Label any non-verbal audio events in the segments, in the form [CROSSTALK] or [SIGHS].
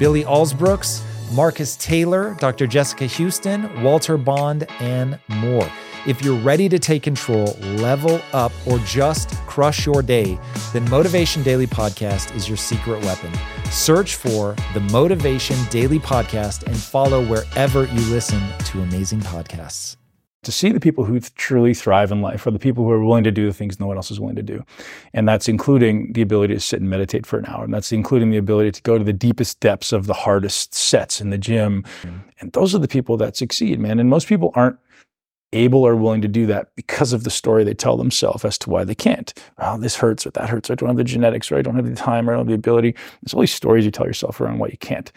Billy Alsbrooks, Marcus Taylor, Dr. Jessica Houston, Walter Bond, and more. If you're ready to take control, level up, or just crush your day, then Motivation Daily Podcast is your secret weapon. Search for the Motivation Daily Podcast and follow wherever you listen to amazing podcasts to see the people who truly thrive in life are the people who are willing to do the things no one else is willing to do. And that's including the ability to sit and meditate for an hour. And that's including the ability to go to the deepest depths of the hardest sets in the gym. And those are the people that succeed, man. And most people aren't able or willing to do that because of the story they tell themselves as to why they can't. Oh, this hurts or that hurts. Or I don't have the genetics or I don't have the time or I don't have the ability. There's all these stories you tell yourself around why you can't.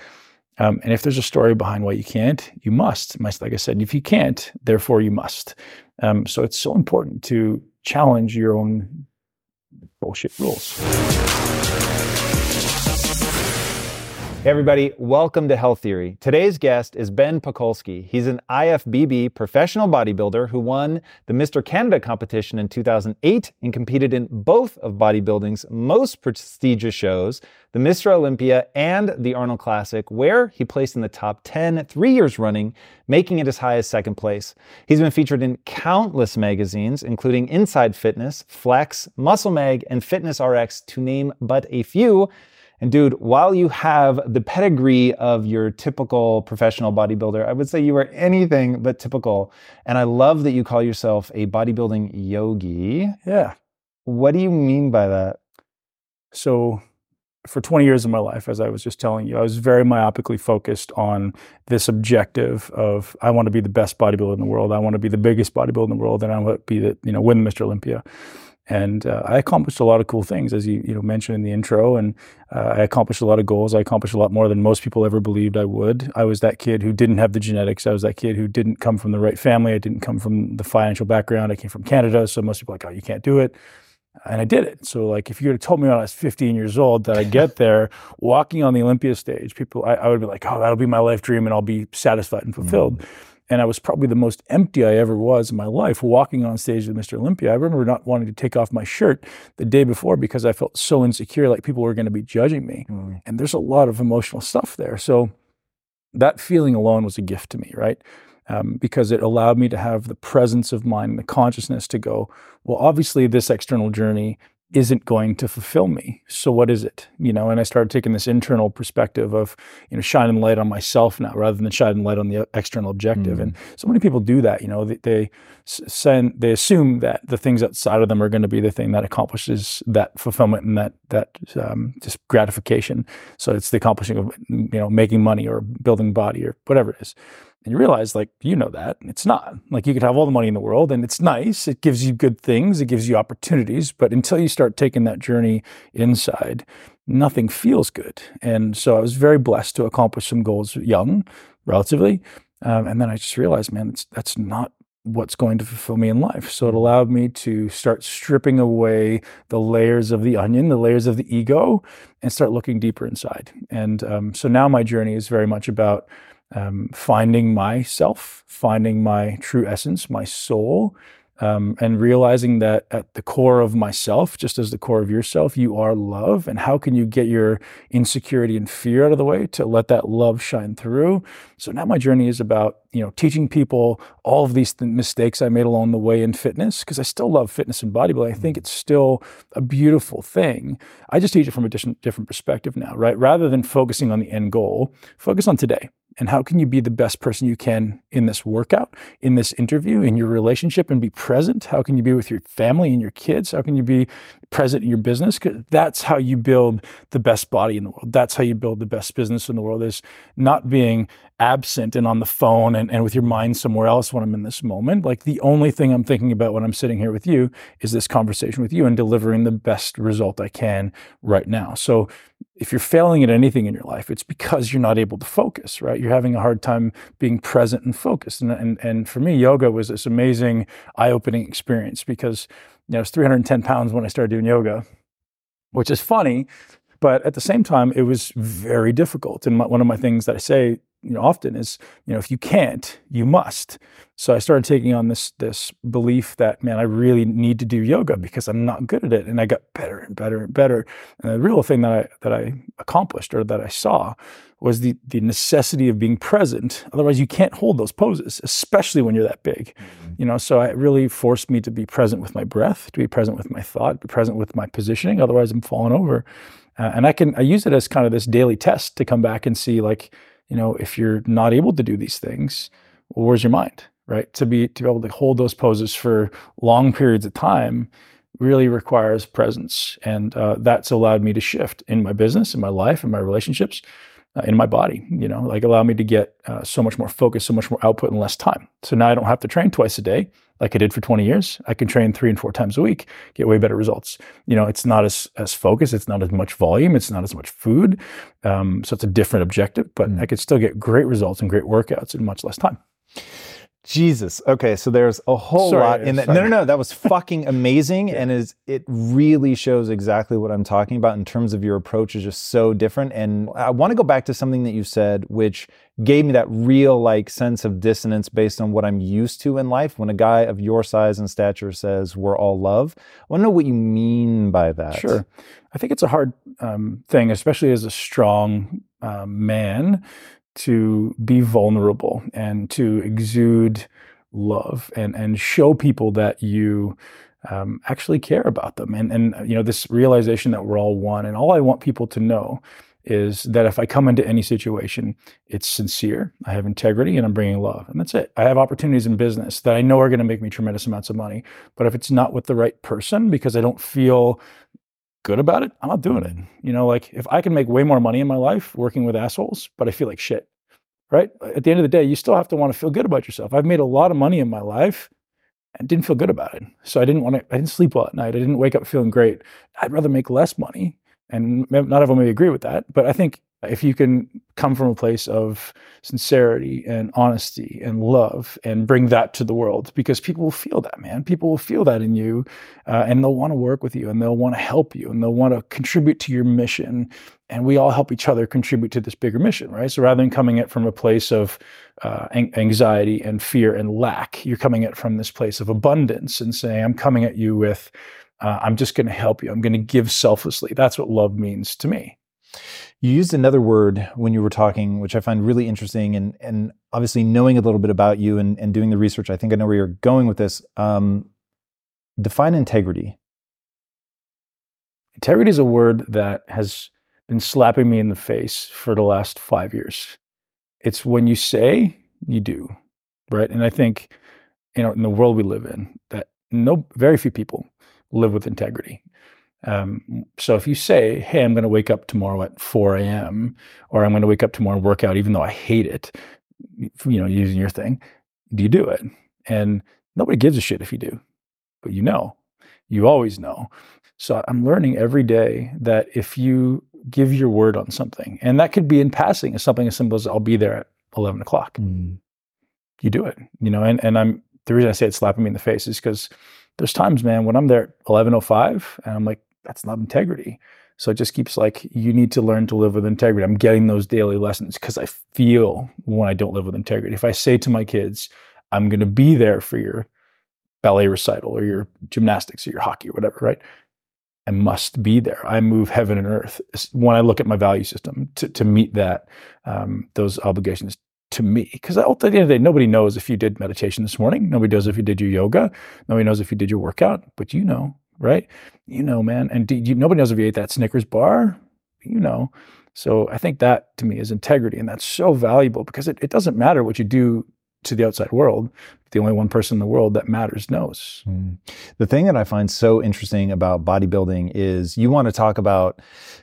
Um, and if there's a story behind why you can't, you must. Like I said, if you can't, therefore you must. Um, so it's so important to challenge your own bullshit rules. Hey everybody, welcome to Health Theory. Today's guest is Ben Pakulski. He's an IFBB professional bodybuilder who won the Mr. Canada competition in 2008 and competed in both of bodybuilding's most prestigious shows, the Mr. Olympia and the Arnold Classic, where he placed in the top 10 three years running, making it as high as second place. He's been featured in countless magazines, including Inside Fitness, Flex, Muscle Mag, and Fitness RX, to name but a few. And dude, while you have the pedigree of your typical professional bodybuilder, I would say you are anything but typical. And I love that you call yourself a bodybuilding yogi. Yeah. What do you mean by that? So, for 20 years of my life, as I was just telling you, I was very myopically focused on this objective of I want to be the best bodybuilder in the world. I want to be the biggest bodybuilder in the world, and I want to be the you know win Mr. Olympia and uh, I accomplished a lot of cool things, as you you know mentioned in the intro. And uh, I accomplished a lot of goals. I accomplished a lot more than most people ever believed I would. I was that kid who didn't have the genetics. I was that kid who didn't come from the right family. I didn't come from the financial background. I came from Canada, so most people like, oh, you can't do it. And I did it. So, like, if you had told me when I was 15 years old that I get there, walking on the Olympia stage, people, I, I, would be like, oh, that'll be my life dream, and I'll be satisfied and fulfilled. Mm-hmm and I was probably the most empty I ever was in my life walking on stage with Mr. Olympia. I remember not wanting to take off my shirt the day before because I felt so insecure, like people were going to be judging me. Mm. And there's a lot of emotional stuff there. So that feeling alone was a gift to me, right? Um, because it allowed me to have the presence of mind, the consciousness to go, well, obviously, this external journey isn't going to fulfill me. So what is it? You know, and I started taking this internal perspective of, you know, shining light on myself now rather than shining light on the external objective. Mm. And so many people do that, you know, they, they send, they assume that the things outside of them are going to be the thing that accomplishes that fulfillment and that, that um, just gratification. So it's the accomplishing of, you know, making money or building body or whatever it is. And you realize, like, you know that it's not. Like, you could have all the money in the world and it's nice. It gives you good things, it gives you opportunities. But until you start taking that journey inside, nothing feels good. And so I was very blessed to accomplish some goals young, relatively. Um, and then I just realized, man, that's not what's going to fulfill me in life. So it allowed me to start stripping away the layers of the onion, the layers of the ego, and start looking deeper inside. And um, so now my journey is very much about um, finding myself, finding my true essence, my soul, um, and realizing that at the core of myself, just as the core of yourself, you are love. And how can you get your insecurity and fear out of the way to let that love shine through? So now my journey is about you know teaching people all of these th- mistakes I made along the way in fitness because I still love fitness and bodybuilding. I think it's still a beautiful thing. I just teach it from a different different perspective now, right? Rather than focusing on the end goal, focus on today and how can you be the best person you can in this workout, in this interview, in your relationship, and be present? How can you be with your family and your kids? How can you be present in your business. That's how you build the best body in the world. That's how you build the best business in the world is not being absent and on the phone and, and with your mind somewhere else when I'm in this moment. Like the only thing I'm thinking about when I'm sitting here with you is this conversation with you and delivering the best result I can right now. So if you're failing at anything in your life, it's because you're not able to focus, right? You're having a hard time being present and focused. And, and, and for me, yoga was this amazing eye opening experience because I was 310 pounds when I started doing yoga, which is funny, but at the same time, it was very difficult. And my, one of my things that I say you know, often is, you know, if you can't, you must. So I started taking on this this belief that, man, I really need to do yoga because I'm not good at it, and I got better and better and better. And the real thing that I that I accomplished or that I saw was the the necessity of being present. Otherwise, you can't hold those poses, especially when you're that big. Mm-hmm. You know, so it really forced me to be present with my breath, to be present with my thought, be present with my positioning. Otherwise, I'm falling over. Uh, and I can I use it as kind of this daily test to come back and see like you know, if you're not able to do these things, well, where's your mind, right? To be to be able to hold those poses for long periods of time really requires presence, and uh, that's allowed me to shift in my business, in my life, in my relationships, uh, in my body. You know, like allow me to get uh, so much more focus, so much more output in less time. So now I don't have to train twice a day like I did for 20 years. I can train three and four times a week, get way better results. You know, it's not as as focused, it's not as much volume, it's not as much food. Um, so it's a different objective, but mm. I could still get great results and great workouts in much less time. Jesus. Okay, so there's a whole sorry, lot in that. Sorry. No, no, no. That was fucking [LAUGHS] amazing, yeah. and is it really shows exactly what I'm talking about in terms of your approach is just so different. And I want to go back to something that you said, which gave me that real like sense of dissonance based on what I'm used to in life. When a guy of your size and stature says we're all love, I want to know what you mean by that. Sure. I think it's a hard um, thing, especially as a strong uh, man, to be vulnerable and to exude love and and show people that you um, actually care about them and and you know this realization that we're all one and all I want people to know is that if I come into any situation, it's sincere, I have integrity, and I'm bringing love, and that's it. I have opportunities in business that I know are going to make me tremendous amounts of money, but if it's not with the right person because I don't feel good about it, I'm not doing it. You know, like if I can make way more money in my life working with assholes, but I feel like shit, right? At the end of the day, you still have to want to feel good about yourself. I've made a lot of money in my life and didn't feel good about it. So I didn't want to, I didn't sleep well at night. I didn't wake up feeling great. I'd rather make less money. And not everyone may agree with that, but I think if you can come from a place of sincerity and honesty and love and bring that to the world because people will feel that man. People will feel that in you uh, and they'll want to work with you and they'll want to help you and they'll want to contribute to your mission and we all help each other contribute to this bigger mission right? So rather than coming at from a place of uh, anxiety and fear and lack you're coming at from this place of abundance and saying i'm coming at you with uh, i'm just going to help you i'm going to give selflessly that's what love means to me you used another word when you were talking, which I find really interesting, and and obviously knowing a little bit about you and, and doing the research, I think I know where you're going with this. Um, define integrity. Integrity is a word that has been slapping me in the face for the last five years. It's when you say, you do, right? And I think, you know, in the world we live in, that no, very few people live with integrity. Um, so if you say, "Hey, I'm going to wake up tomorrow at 4 a.m." or "I'm going to wake up tomorrow and work out, even though I hate it," you know, using your thing, do you do it? And nobody gives a shit if you do, but you know, you always know. So I'm learning every day that if you give your word on something, and that could be in passing, as something as simple as "I'll be there at 11 o'clock," mm. you do it. You know, and and I'm the reason I say it's slapping me in the face is because there's times, man, when I'm there at 11:05 and I'm like, that's not integrity. So it just keeps like, you need to learn to live with integrity. I'm getting those daily lessons because I feel when I don't live with integrity. If I say to my kids, I'm going to be there for your ballet recital or your gymnastics or your hockey or whatever, right? I must be there. I move heaven and earth when I look at my value system to, to meet that, um, those obligations to me. Because at the end of the day, nobody knows if you did meditation this morning. Nobody knows if you did your yoga. Nobody knows if you did your workout, but you know right? You know, man. And you, nobody knows if you ate that Snickers bar, you know. So I think that to me is integrity. And that's so valuable because it, it doesn't matter what you do to the outside world. The only one person in the world that matters knows. Mm. The thing that I find so interesting about bodybuilding is you want to talk about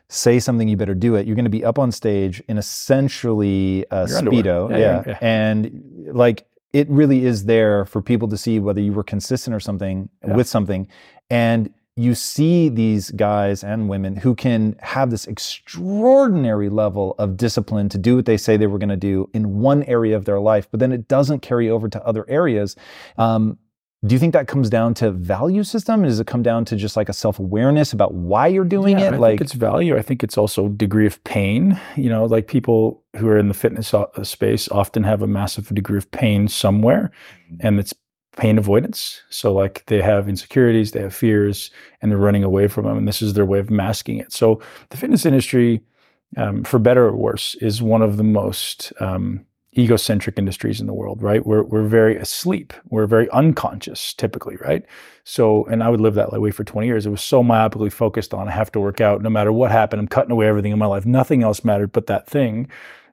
say something, you better do it. You're going to be up on stage in essentially a speedo, yeah, yeah. yeah. and like it really is there for people to see whether you were consistent or something Yeah. with something, and you see these guys and women who can have this extraordinary level of discipline to do what they say they were going to do in one area of their life, but then it doesn't carry over to other areas. Um, do you think that comes down to value system? Does it come down to just like a self awareness about why you're doing Yeah, it? I like, think it's value. I think it's also degree of pain. You know, like people who are in the fitness uh, space often have a massive degree of pain somewhere, Mm-hmm. and it's pain avoidance. So, like they have insecurities, they have fears, and they're running away from them, and this is their way of masking it. So, the fitness industry, um, for better or worse, is one of the most um, egocentric industries in the world. Right? We're we're very asleep. We're very unconscious, typically. Right? So, and I would live that way for 20 years. It was so myopically focused on I have to work out no matter what happened. I'm cutting away everything in my life. Nothing else mattered but that thing.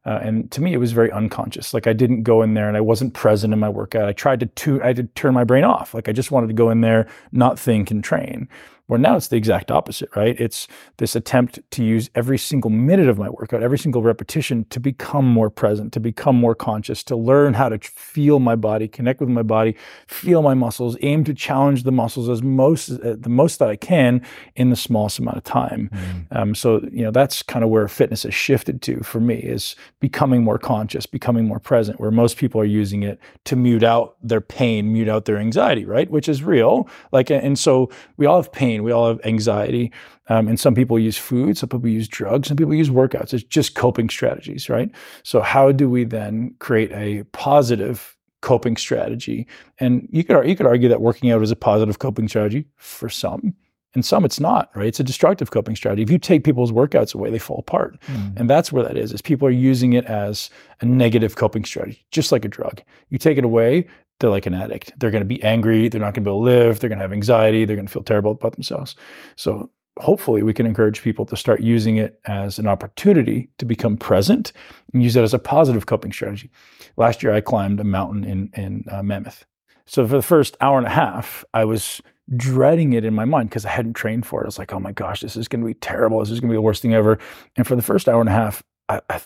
Uh, and to me, it was very unconscious. Like I didn't go in there and I wasn't present in my workout. I tried to, tu- I did turn my brain off. Like I just wanted to go in there, not think and train. Where now it's the exact opposite, right? It's this attempt to use every single minute of my workout, every single repetition to become more present, to become more conscious, to learn how to feel my body, connect with my body, feel my muscles, aim to challenge the muscles as most uh, the most that I can in the smallest amount of time. Um, so you know that's kind of where fitness has shifted to for me is becoming more conscious, becoming more present. Where most people are using it to mute out their pain, mute out their anxiety, right? Which is real. Like and so we all have pain, we all have anxiety, um, and some people use food, some people use drugs, some people use workouts. It's just coping strategies, right? So how do we then create a positive coping strategy? And you could you could argue that working out is a positive coping strategy for some. And some it's not, right? It's a destructive coping strategy. If you take people's workouts away, they fall apart. And that's where that is, is people are using it as a negative coping strategy, just like a drug. You take it away, they're like an addict. They're going to be angry. They're not going to be able to live. They're going to have anxiety. They're going to feel terrible about themselves. So hopefully we can encourage people to start using it as an opportunity to become present and use it as a positive coping strategy. Last year, I climbed a mountain in, in uh, Mammoth. So for the first hour and a half, I was dreading it in my mind because I hadn't trained for it. I was like, oh my gosh, this is going to be terrible. This is going to be the worst thing ever. And for the first hour and a half, I, I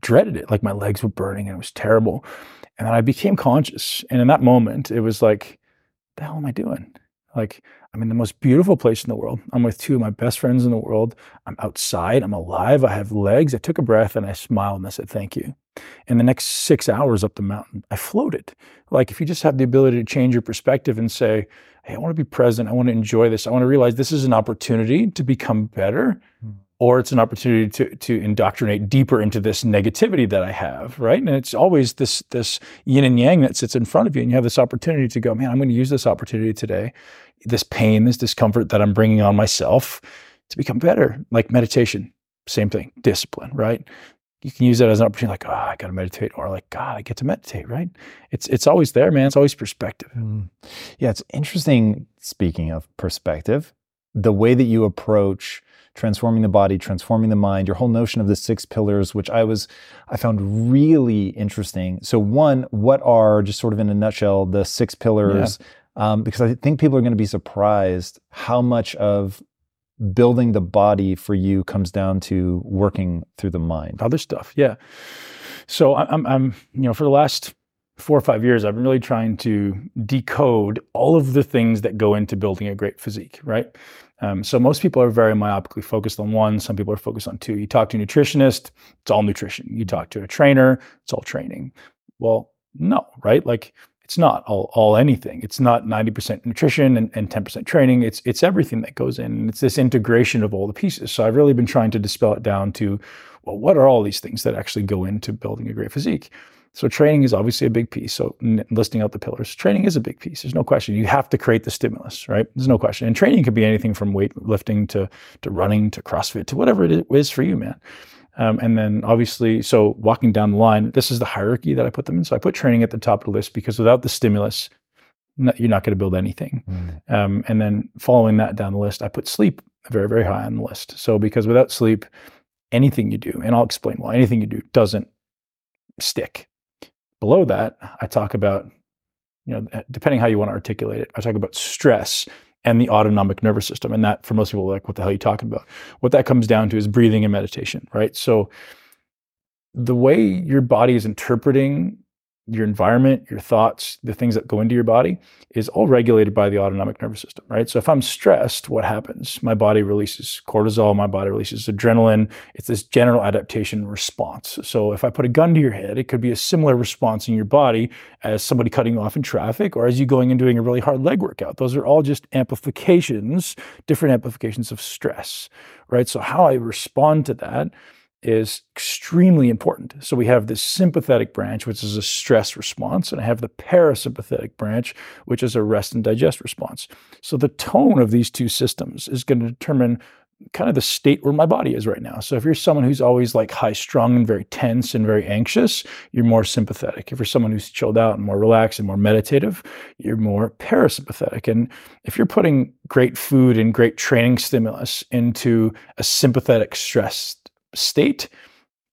dreaded it. Like my legs were burning and it was terrible. And then I became conscious. And in that moment, it was like, the hell am I doing? Like, I'm in the most beautiful place in the world. I'm with two of my best friends in the world. I'm outside. I'm alive. I have legs. I took a breath and I smiled and I said, thank you. And the next six hours up the mountain, I floated. Like, if you just have the ability to change your perspective and say, hey, I want to be present. I want to enjoy this. I want to realize this is an opportunity to become better hmm. Or it's an opportunity to to indoctrinate deeper into this negativity that I have, right? And it's always this this yin and yang that sits in front of you, and you have this opportunity to go, man, I'm going to use this opportunity today, this pain, this discomfort that I'm bringing on myself, to become better. Like meditation, same thing, discipline, right? You can use that as an opportunity, like, oh, I got to meditate, or like, God, I get to meditate, right? It's it's always there, man. It's always perspective. Mm. Yeah, it's interesting. Speaking of perspective, the way that you approach transforming the body, transforming the mind, your whole notion of the six pillars, which I was, I found really interesting. So, one, what are just sort of in a nutshell the six pillars? Um, because I think people are going to be surprised how much of building the body for you comes down to working through the mind. other stuff. Yeah. So I'm, I'm, you know, for the last four or five years, I've been really trying to decode all of the things that go into building a great physique, right? Um, so most people are very myopically focused on one. Some people are focused on two. You talk to a nutritionist, it's all nutrition. You talk to a trainer, it's all training. Well, no, right? Like it's not all, all anything. It's not 90% nutrition and, and 10% training. It's it's everything that goes in. And it's this integration of all the pieces. So I've really been trying to dispel it down to, well, what are all these things that actually go into building a great physique? So training is obviously a big piece. So listing out the pillars, training is a big piece. There's no question. You have to create the stimulus, right? There's no question. And training could be anything from weightlifting to to running to CrossFit to whatever it is for you, man. Um, and then obviously, so walking down the line, this is the hierarchy that I put them in. So I put training at the top of the list because without the stimulus, no- you're not going to build anything. Um, and then following that down the list, I put sleep very, very high on the list. So because without sleep, anything you do, and I'll explain why anything you do doesn't stick. Below that, I talk about, you know, eh, depending how you want to articulate it, I talk about stress and the autonomic nervous system. And that for most people, like, what the hell are you talking about? What that comes down to is breathing and meditation, right? So the way your body is interpreting your environment, your thoughts, the things that go into your body is all regulated by the autonomic nervous system, right? So if I'm stressed, what happens? My body releases cortisol, my body releases adrenaline. It's this general adaptation response. So if I put a gun to your head, it could be a similar response in your body as somebody cutting you off in traffic or as you going and doing a really hard leg workout. Those are all just amplifications, different amplifications of stress, right? So how I respond to that is extremely important. So we have this sympathetic branch, which is a stress response, and I have the parasympathetic branch, which is a rest and digest response. So the tone of these two systems is going to determine kind of the state where my body is right now. So if you're someone who's always like high strung and very tense and very anxious, you're more sympathetic. If you're someone who's chilled out and more relaxed and more meditative, you're more parasympathetic. And if you're putting great food and great training stimulus into a sympathetic stress state,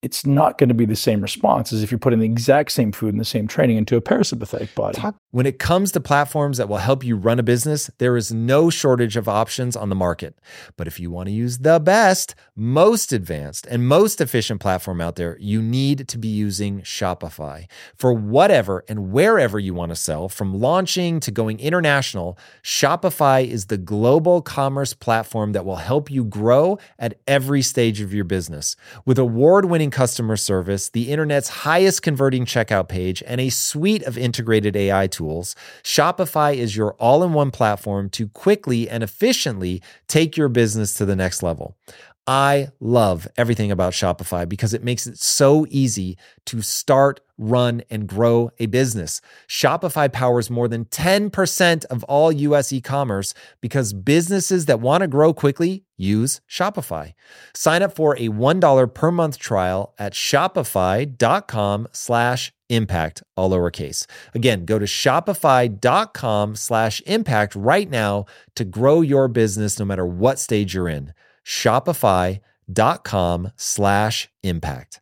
it's not going to be the same response as if you're putting the exact same food and the same training into a parasympathetic body. When it comes to platforms that will help you run a business, there is no shortage of options on the market. But if you want to use the best, most advanced, and most efficient platform out there, you need to be using Shopify. For whatever and wherever you want to sell, from launching to going international, Shopify is the global commerce platform that will help you grow at every stage of your business. With award winning customer service, the internet's highest converting checkout page, and a suite of integrated AI tools, Shopify is your all in one platform to quickly and efficiently take your business to the next level. I love everything about Shopify because it makes it so easy to start, run, and grow a business. Shopify powers more than 10% of all US e commerce because businesses that want to grow quickly use Shopify. Sign up for a $1 per month trial at shopify.com slash impact, all lowercase. Again, go to shopify.com slash impact right now to grow your business no matter what stage you're in shopify.com slash impact.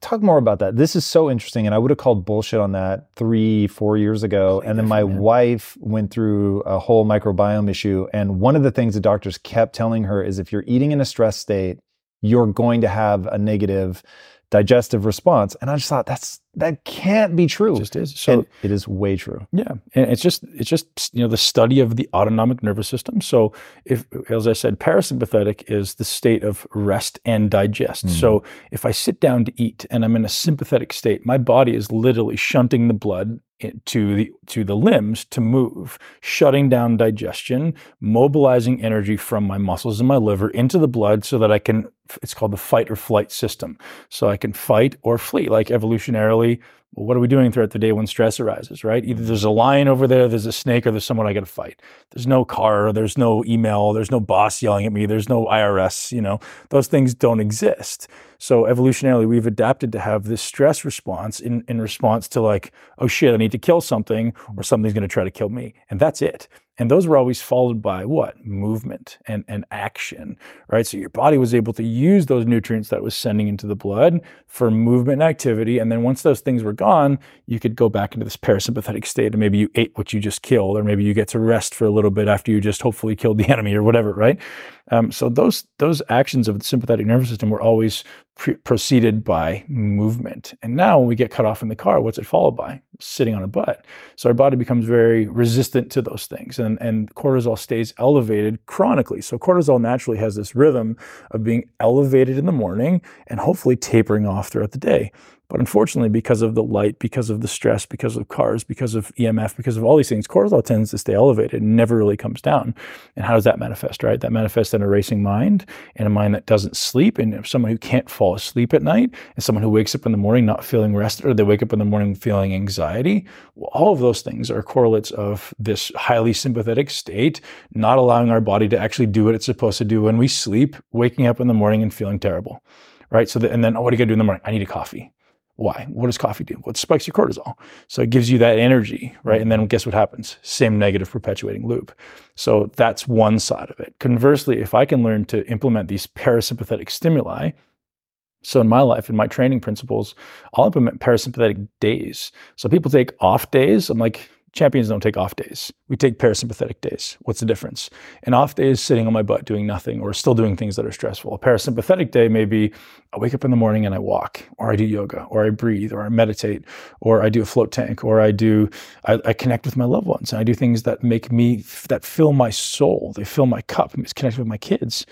Talk more about that. This is so interesting, and I would have called bullshit on that three, four years ago. Oh, and then my wife went through a whole microbiome issue, and one of the things the doctors kept telling her is if you're eating in a stress state, you're going to have a negative digestive response. And I just thought that's that can't be true. It just is. So and it is way true. Yeah, and it's just it's just you know the study of the autonomic nervous system. So if as I said, parasympathetic is the state of rest and digest. Mm. So if I sit down to eat and I'm in a sympathetic state, my body is literally shunting the blood to the to the limbs to move, shutting down digestion, mobilizing energy from my muscles and my liver into the blood so that I can it's called the fight or flight system. So I can fight or flee like evolutionarily well, what are we doing throughout the day when stress arises, right? Either there's a lion over there, there's a snake, or there's someone I got to fight. There's no car, there's no email, there's no boss yelling at me, there's no IRS, you know, those things don't exist. So evolutionarily, we've adapted to have this stress response in, in response to like, oh shit, I need to kill something, or something's going to try to kill me. And that's it. And those were always followed by what? Movement and, and action, right? So your body was able to use those nutrients that was sending into the blood for movement and activity. And then once those things were gone, you could go back into this parasympathetic state. And maybe you ate what you just killed, or maybe you get to rest for a little bit after you just hopefully killed the [LAUGHS] enemy or whatever, right? Um, so those those actions of the sympathetic nervous system were always pre- preceded by movement. And now when we get cut off in the car, what's it followed by? Sitting on a butt. So our body becomes very resistant to those things, and and cortisol stays elevated chronically. So cortisol naturally has this rhythm of being elevated in the morning and hopefully tapering off throughout the day. But unfortunately, because of the light, because of the stress, because of cars, because of EMF, because of all these things, cortisol tends to stay elevated and never really comes down. And how does that manifest, right? That manifests in a racing mind and a mind that doesn't sleep and someone who can't fall asleep at night and someone who wakes up in the morning not feeling rested or they wake up in the morning feeling anxiety. Well, all of those things are correlates of this highly sympathetic state, not allowing our body to actually do what it's supposed to do when we sleep, waking up in the morning and feeling terrible right? So, the, and then, oh, what do you got to do in the morning? I need a coffee. Why? What does coffee do? It spikes your cortisol. So it gives you that energy, right? And then guess what happens? Same negative perpetuating loop. So that's one side of it. Conversely, if I can learn to implement these parasympathetic stimuli, so in my life, in my training principles, I'll implement parasympathetic days. So people take off days. I'm like, Champions don't take off days. We take parasympathetic days. What's the difference? An off day is sitting on my butt doing nothing or still doing things that are stressful. A parasympathetic day may be I wake up in the morning and I walk, or I do yoga, or I breathe, or I meditate, or I do a float tank, or I do I, I connect with my loved ones and I do things that make me that fill my soul. They fill my cup. I'm connected with my kids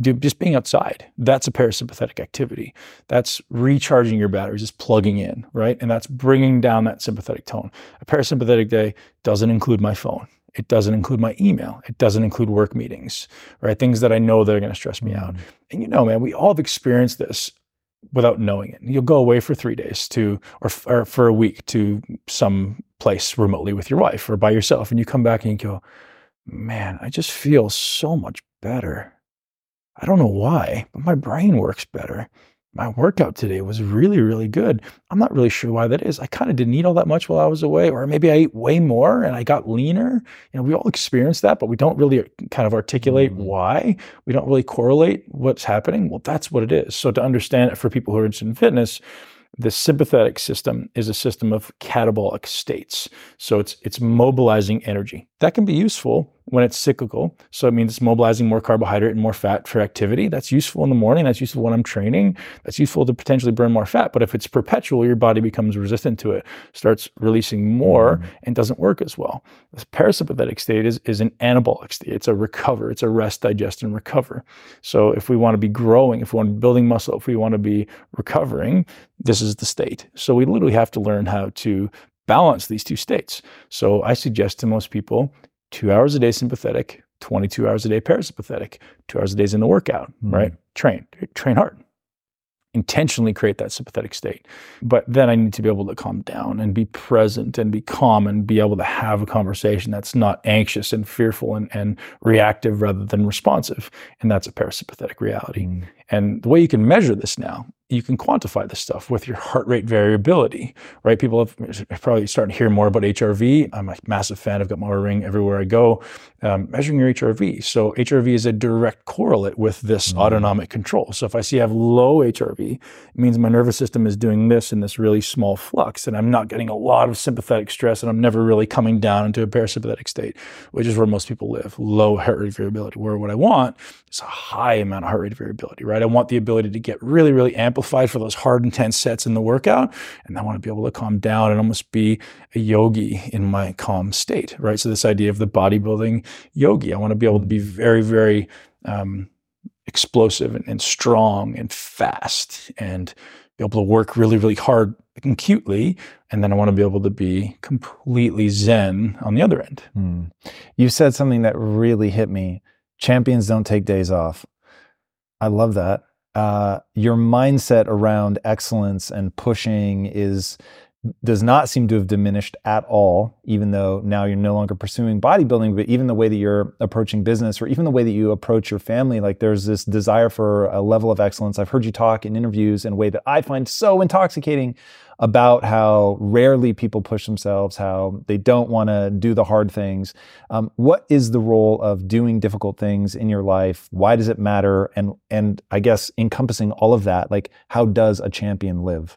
just being outside that's a parasympathetic activity. That's recharging your batteries just plugging in right? And that's bringing down that sympathetic tone. A parasympathetic day doesn't include my phone. It doesn't include my email. It doesn't include work meetings right? Things that i know that are going to stress me out. Mm-hmm. and you know man we all have experienced this without knowing it. You'll go away for three days to or, or for a week to some place remotely with your wife or by yourself and you come back and you go man i just feel so much better I don't know why, but my brain works better. My workout today was really, really good. I'm not really sure why that is. I kind of didn't eat all that much while I was away, or maybe I ate way more and I got leaner. You know, we all experience that, but we don't really kind of articulate mm-hmm. why. We don't really correlate what's happening. Well, that's what it is. So to understand it for people who are interested in fitness, the sympathetic system is a system of catabolic states. So it's it's mobilizing energy. That can be useful when it's cyclical. So it means it's mobilizing more carbohydrate and more fat for activity. That's useful in the morning. That's useful when I'm training. That's useful to potentially burn more fat. But if it's perpetual, your body becomes resistant to it, starts releasing more mm-hmm. and doesn't work as well. This parasympathetic state is, is an anabolic state. It's a recover. It's a rest, digest, and recover. So if we want to be growing, if we want to be building muscle, if we want to be recovering, this is the state. So we literally have to learn how to balance these two states. So I suggest to most people two hours a day sympathetic, 22 hours a day parasympathetic, two hours a day is in the workout, mm-hmm. right? Train, train hard. Intentionally create that sympathetic state. But then I need to be able to calm down and be present and be calm and be able to have a conversation that's not anxious and fearful and, and reactive rather than responsive. And that's a parasympathetic reality. Mm-hmm. And the way you can measure this now you can quantify this stuff with your heart rate variability, right? People have probably starting to hear more about HRV. I'm a massive fan. I've got my ring everywhere I go, um, measuring your HRV. So HRV is a direct correlate with this mm-hmm. autonomic control. So if I see I have low HRV, it means my nervous system is doing this in this really small flux, and I'm not getting a lot of sympathetic stress, and I'm never really coming down into a parasympathetic state, which is where most people live. Low heart rate variability. Where what I want is a high amount of heart rate variability, right? I want the ability to get really, really amplified amplified for those hard, intense sets in the workout. And I want to be able to calm down and almost be a yogi in my calm state, right? So, this idea of the bodybuilding yogi, I want to be able to be very, very um, explosive and, and strong and fast and be able to work really, really hard and cutely. And then I want to be able to be completely zen on the other end. Mm. You said something that really hit me. Champions don't take days off. I love that uh, your mindset around excellence and pushing is does not seem to have diminished at all, even though now you're no longer pursuing bodybuilding, but even the way that you're approaching business or even the way that you approach your family, like there's this desire for a level of excellence. I've heard you talk in interviews in a way that I find so intoxicating about how rarely people push themselves, how they don't want to do the hard things. Um, what is the role of doing difficult things in your life? Why does it matter? And and I guess encompassing all of that, like how does a champion live?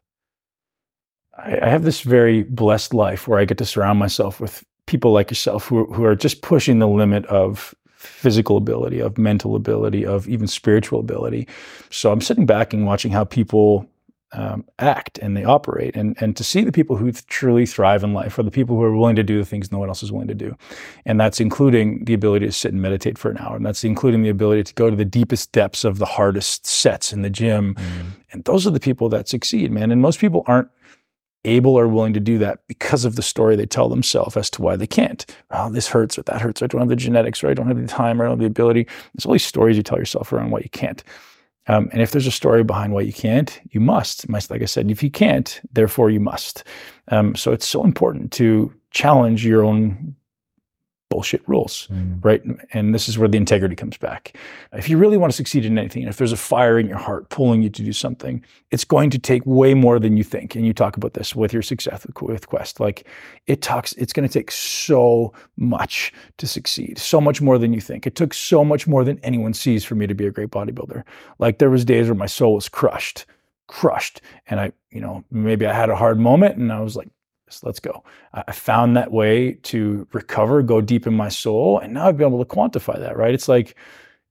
I, have this very blessed life where I get to surround myself with people like yourself who who are just pushing the limit of physical ability, of mental ability, of even spiritual ability. So I'm sitting back and watching how people um, act and they operate. And, and to see the people who truly thrive in life are the people who are willing to do the things no one else is willing to do. And that's including the ability to sit and meditate for an hour. And that's including the ability to go to the deepest depths of the hardest sets in the gym. Mm. And those are the people that succeed, man. And most people aren't able or willing to do that because of the story they tell themselves as to why they can't. Oh, this hurts or that hurts. Or I don't have the genetics or I don't have the time or I don't have the ability. There's all these stories you tell yourself around why you can't. Um, and if there's a story behind why you can't, you must. Like I said, if you can't, therefore you must. Um, so it's so important to challenge your own bullshit rules, mm. right? And this is where the integrity comes back. If you really want to succeed in anything, if there's a fire in your heart pulling you to do something, it's going to take way more than you think. And you talk about this with your success with, with Quest. Like it talks, it's going to take so much to succeed, so much more than you think. It took so much more than anyone sees for me to be a great bodybuilder. Like there was days where my soul was crushed crushed and i you know maybe i had a hard moment and i was like Let's go. I found that way to recover, go deep in my soul, and now I've been able to quantify that, right? It's like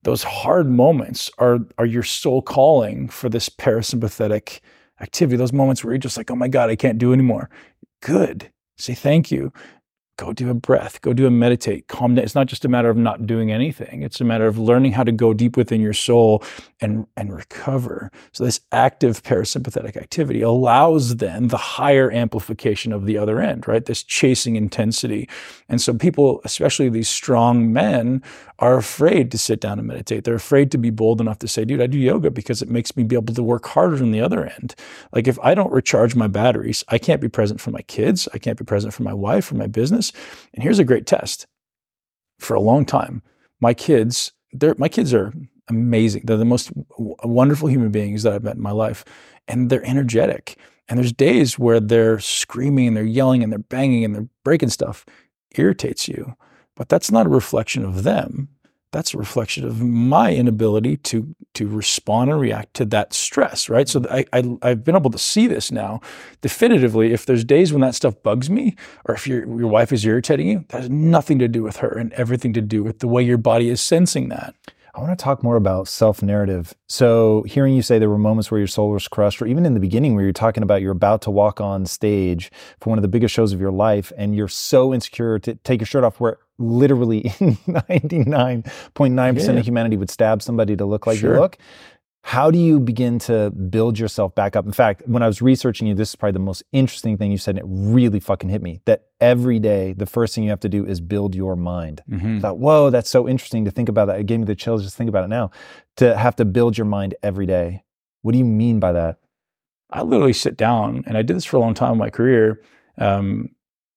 those hard moments are are your soul calling for this parasympathetic activity. Those moments where you're just like, oh my God, I can't do anymore. Good. Say thank you go do a breath, go do a meditate, calm down. It's not just a matter of not doing anything. It's a matter of learning how to go deep within your soul and, and recover. So this active parasympathetic activity allows then the higher amplification of the other end, right? This chasing intensity. And so people, especially these strong men, are afraid to sit down and meditate. They're afraid to be bold enough to say, dude, I do yoga because it makes me be able to work harder on the other end. Like if I don't recharge my batteries, I can't be present for my kids. I can't be present for my wife, or my business. And here's a great test. For a long time, my kids, my kids are amazing. They're the most w- wonderful human beings that I've met in my life. And they're energetic. And there's days where they're screaming and they're yelling and they're banging and they're breaking stuff. Irritates you. But that's not a reflection of them. That's a reflection of my inability to to respond and react to that stress, right? So I, I have been able to see this now definitively. If there's days when that stuff bugs me, or if your your wife is irritating you, that has nothing to do with her and everything to do with the way your body is sensing that. I want to talk more about self narrative. So, hearing you say there were moments where your soul was crushed, or even in the beginning where you're talking about you're about to walk on stage for one of the biggest shows of your life, and you're so insecure to take your shirt off, where literally [LAUGHS] 99.9% yeah. of humanity would stab somebody to look like sure. you look. How do you begin to build yourself back up? In fact, when I was researching you, this is probably the most interesting thing you said, and it really fucking hit me. That every day, the first thing you have to do is build your mind. Mm-hmm. I thought, whoa, that's so interesting to think about that. It gave me the chills just think about it now. To have to build your mind every day. What do you mean by that? I literally sit down, and I did this for a long time in my career, um,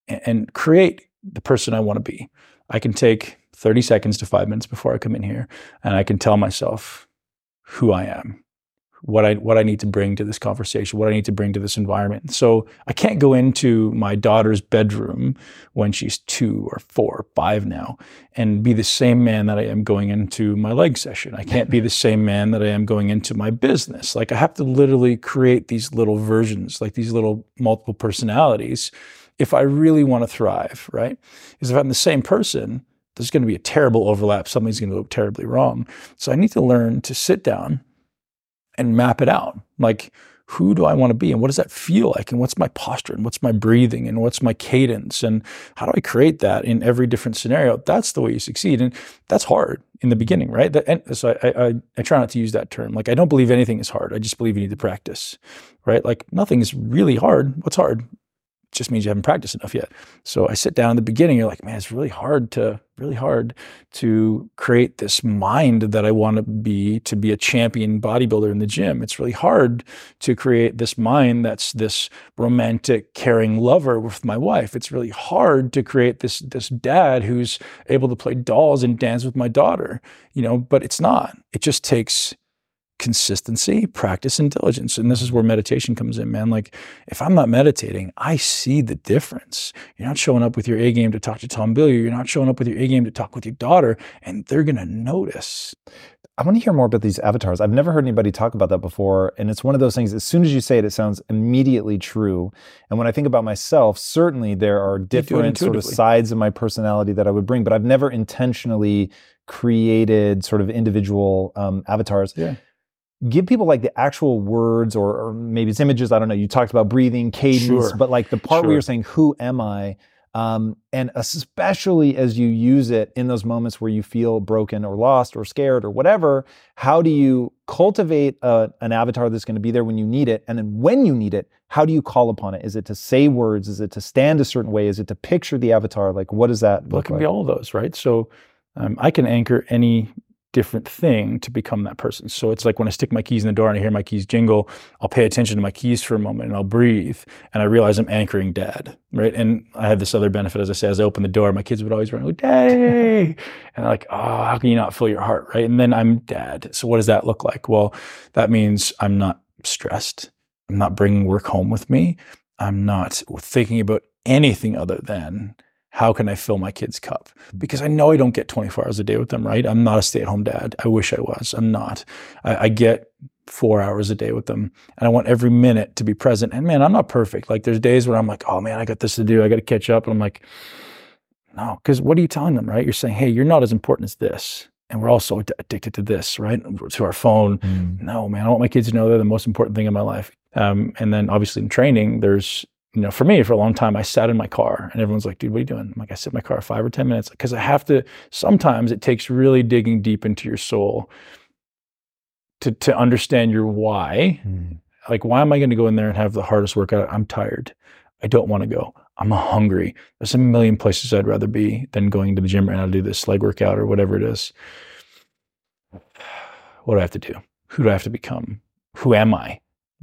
and, and create the person I want to be. I can take 30 seconds to five minutes before I come in here, and I can tell myself, who I am, what I what I need to bring to this conversation, what I need to bring to this environment. So I can't go into my daughter's bedroom when she's two or four or five now and be the same man that I am going into my leg session. I can't be the [LAUGHS] same man that I am going into my business. Like I have to literally create these little versions, like these little multiple personalities if I really want to thrive, right? Because if I'm the same person, there's going to be a terrible overlap. Something's going to go terribly wrong. So I need to learn to sit down and map it out. Like, who do I want to be and what does that feel like and what's my posture and what's my breathing and what's my cadence and how do I create that in every different scenario? That's the way you succeed. And that's hard in the beginning, right? That, and so I, I, I try not to use that term. Like, I don't believe anything is hard. I just believe you need to practice, right? Like, nothing is really hard. What's hard? Just means you haven't practiced enough yet. So I sit down in the beginning, you're like, man, it's really hard to, really hard to create this mind that I want to be, to be a champion bodybuilder in the gym. It's really hard to create this mind that's this romantic, caring lover with my wife. It's really hard to create this, this dad who's able to play dolls and dance with my daughter, you know, but it's not. It just takes consistency, practice, and diligence. And this is where meditation comes in, man. Like, if I'm not meditating, I see the difference. You're not showing up with your A game to talk to Tom Bilyeu. You're not showing up with your A game to talk with your daughter, and they're going to notice. I want to hear more about these avatars. I've never heard anybody talk about that before. And it's one of those things, as soon as you say it, it sounds immediately true. And when I think about myself, certainly there are different sort of sides of my personality that I would bring, but I've never intentionally created sort of individual um, avatars. Yeah give people like the actual words or, or, maybe it's images. I don't know. You talked about breathing, cadence, sure. but like the part sure. where you're saying, "Who am I?" Um, and especially as you use it in those moments where you feel broken or lost or scared or whatever, how do you cultivate a, an avatar that's going to be there when you need it? And then when you need it, how do you call upon it? Is it to say words? Is it to stand a certain way? Is it to picture the avatar? Like, what does that look well, it can like? be all those, right? So um, I can anchor any different thing to become that person. So it's like when I stick my keys in the door and I hear my keys jingle, I'll pay attention to my keys for a moment and I'll breathe and I realize I'm anchoring dad, right? And I had this other benefit, as I say, as I open the door, my kids would always run oh, like, daddy. And I'm like, oh, how can you not feel your heart, right? And then I'm dad. So what does that look like? Well, that means I'm not stressed. I'm not bringing work home with me. I'm not thinking about anything other than how can I fill my kid's cup? Because I know I don't get 24 hours a day with them, right? I'm not a stay at home dad. I wish I was. I'm not. I, I, get four hours a day with them and I want every minute to be present. And man, I'm not perfect. Like there's days where I'm like, oh man, I got this to do. I got to catch up. And I'm like, no, because what are you telling them, right? You're saying, hey, you're not as important as this. And we're also addicted to this, right? To our phone. Mm. No, man, I want my kids to know they're the most important thing in my life. Um, and then obviously in training, there's you know, for me, for a long time, I sat in my car and everyone's like, dude, what are you doing? I'm like, I sit in my car five or 10 minutes because I have to, sometimes it takes really digging deep into your soul to, to understand your why. Mm. Like, why am I going to go in there and have the hardest workout? I'm tired. I don't want to go. I'm hungry. There's a million places I'd rather be than going to the gym right now to do this leg workout or whatever it is. [SIGHS] What do I have to do? Who do I have to become? Who am I?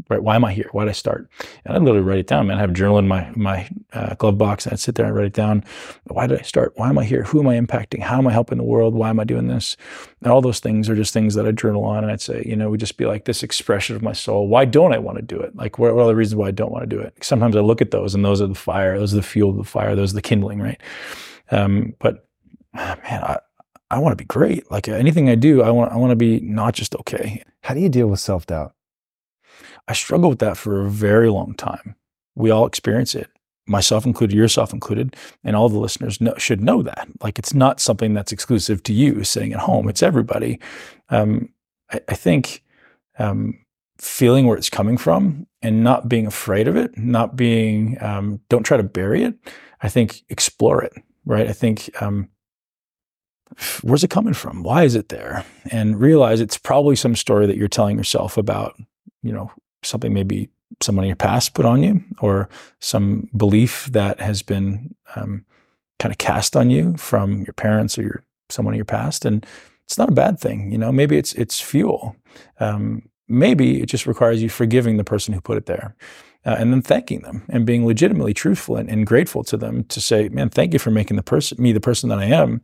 Right? Why am I here? Why did I start? And I literally write it down, man. I have a journal in my my uh, glove box, and I'd sit there and write it down. Why did I start? Why am I here? Who am I impacting? How am I helping the world? Why am I doing this? And all those things are just things that I journal on, and I'd say, you know, would just be like this expression of my soul. Why don't I want to do it? Like, what, what are the reasons why I don't want to do it? Sometimes I look at those, and those are the fire. Those are the fuel of the fire. Those are the kindling, right? Um, but man, I, I want to be great. Like anything I do, I want I want to be not just okay. How do you deal with self doubt? I struggled with that for a very long time. We all experience it, myself included, yourself included, and all the listeners know, should know that. Like it's not something that's exclusive to you sitting at home. It's everybody. Um, I, I, think um, feeling where it's coming from and not being afraid of it, not being, um, don't try to bury it. I think explore it, right? I think um, where's it coming from? Why is it there? And realize it's probably some story that you're telling yourself about, you know, something maybe someone in your past put on you or some belief that has been um, kind of cast on you from your parents or your someone in your past and it's not a bad thing you know? Maybe it's it's fuel. Um, maybe it just requires you forgiving the person who put it there uh, and then thanking them and being legitimately truthful and, and, grateful to them to say man thank you for making the person me the person that i am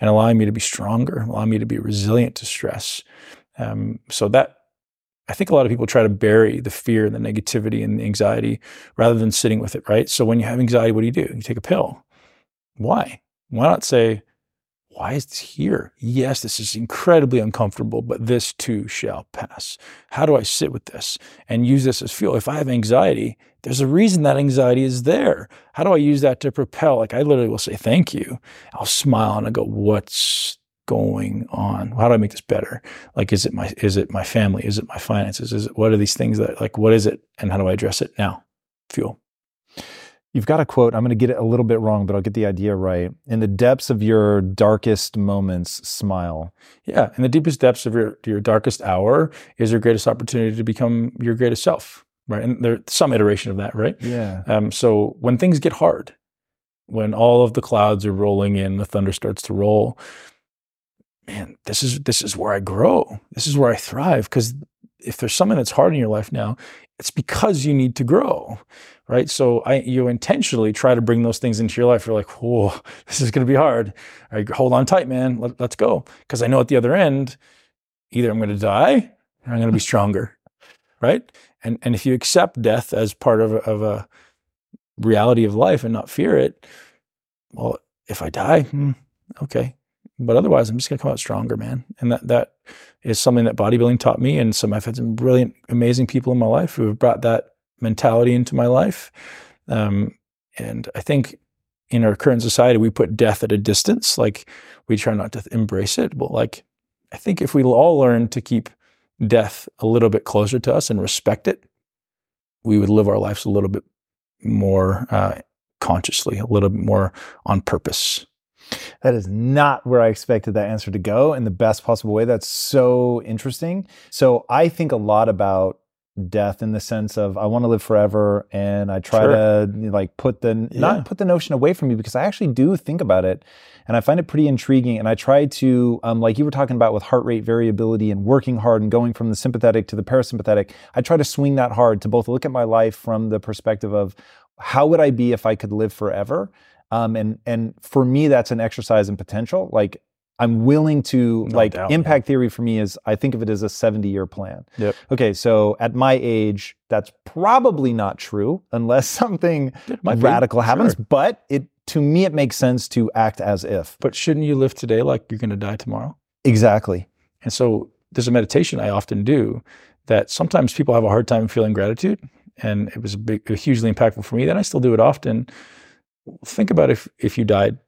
and allowing me to be stronger allowing me to be resilient to stress. Um, so that I think a lot of people try to bury the fear and the negativity and the anxiety rather than sitting with it, right? So when you have anxiety, what do you do? You take a pill. Why? Why not say, why is this here? Yes, this is incredibly uncomfortable, but this too shall pass. How do I sit with this and use this as fuel? If I have anxiety, there's a reason that anxiety is there. How do I use that to propel? Like I literally will say, thank you. I'll smile and I go, what's going on? How do I make this better? Like, is it my, is it my family? Is it my finances? Is it, what are these things that like, what is it? And how do I address it now? Fuel. You've got a quote. I'm going to get it a little bit wrong, but I'll get the idea right. In the depths of your darkest moments, smile. Yeah, in the deepest depths of your your darkest hour is your greatest opportunity to become your greatest self, right? And there's some iteration of that, right? Yeah. Um, so when things get hard, when all of the clouds are rolling in, the thunder starts to roll. Man, this is this is where I grow. This is where I thrive because if there's something that's hard in your life now, it's because you need to grow, right? So I, you intentionally try to bring those things into your life. You're like, whoa, [LAUGHS] this is going to be hard. Right, hold on tight, man. Let, let's go. Because I know at the other end, either I'm going to die or I'm going to be stronger, right? And and if you accept death as part of a, of a reality of life and not fear it, well, if I die, hmm, okay, but otherwise, I'm just going to come out stronger, man. And that that is something that bodybuilding taught me. And some I've had some brilliant, amazing people in my life who have brought that mentality into my life. Um, and I think in our current society, we put death at a distance. Like we try not to embrace it. But like, I think if we all learn to keep death a little bit closer to us and respect it, we would live our lives a little bit more uh, consciously, a little bit more on purpose. That is not where I expected that answer to go in the best possible way. That's so interesting. So I think a lot about death in the sense of I want to live forever and I try sure. to like put the yeah. not put the notion away from me because I actually do think about it and I find it pretty intriguing and I try to um, like you were talking about with heart rate variability and working hard and going from the sympathetic to the parasympathetic I try to swing that hard to both look at my life from the perspective of how would I be if I could live forever um, and and for me, that's an exercise in potential. Like I'm willing to no like doubt, impact yeah. theory for me is I think of it as a 70 year plan. Yep. Okay, so at my age, that's probably not true unless [LAUGHS] something radical be. happens. Sure. But it to me it makes sense to act as if. But shouldn't you live today like you're going to die tomorrow? Exactly. And so there's a meditation I often do that sometimes people have a hard time feeling gratitude, and it was a big, hugely impactful for me. Then I still do it often think about if if you died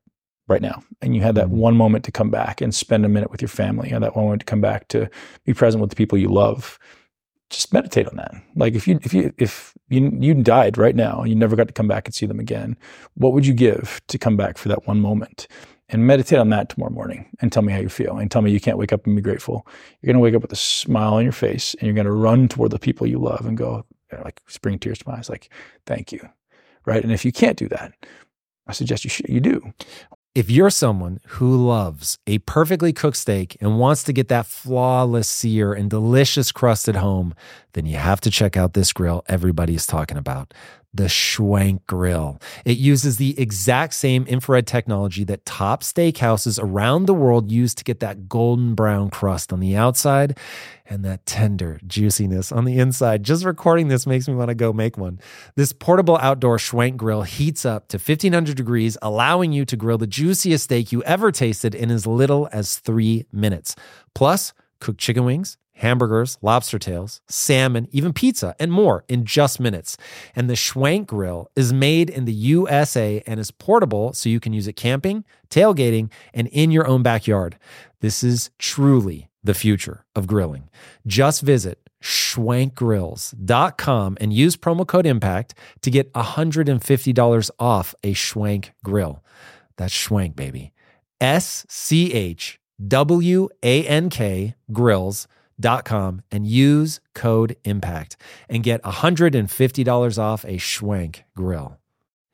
right now and you had that mm-hmm. one moment to come back and spend a minute with your family and that one moment to come back to be present with the people you love just meditate on that. Like if you if you if you you died right now and you never got to come back and see them again what would you give to come back for that one moment? And meditate on that tomorrow morning and tell me how you feel and tell me you can't wake up and be grateful. You're going to wake up with a smile on your face and you're going to run toward the people you love and go like spring tears to my eyes like thank you. Right? And if you can't do that I suggest you sh- you do. If you're someone who loves a perfectly cooked steak and wants to get that flawless sear and delicious crust at home, then you have to check out this grill everybody's talking about the Schwank Grill. It uses the exact same infrared technology that top steakhouses around the world use to get that golden brown crust on the outside and that tender juiciness on the inside. Just recording this makes me want to go make one. This portable outdoor Schwank grill heats up to 1500 degrees, allowing you to grill the juiciest steak you ever tasted in as little as three minutes. Plus, cook chicken wings hamburgers, lobster tails, salmon, even pizza, and more in just minutes. And the Schwank grill is made in the USA and is portable so you can use it camping, tailgating, and in your own backyard. This is truly the future of grilling. Just visit schwankgrills.com and use promo code impact to get $150 off a Schwank grill. That's Schwank, baby. S C H W A N K grills com and use code IMPACT and get $150 off a Schwank grill.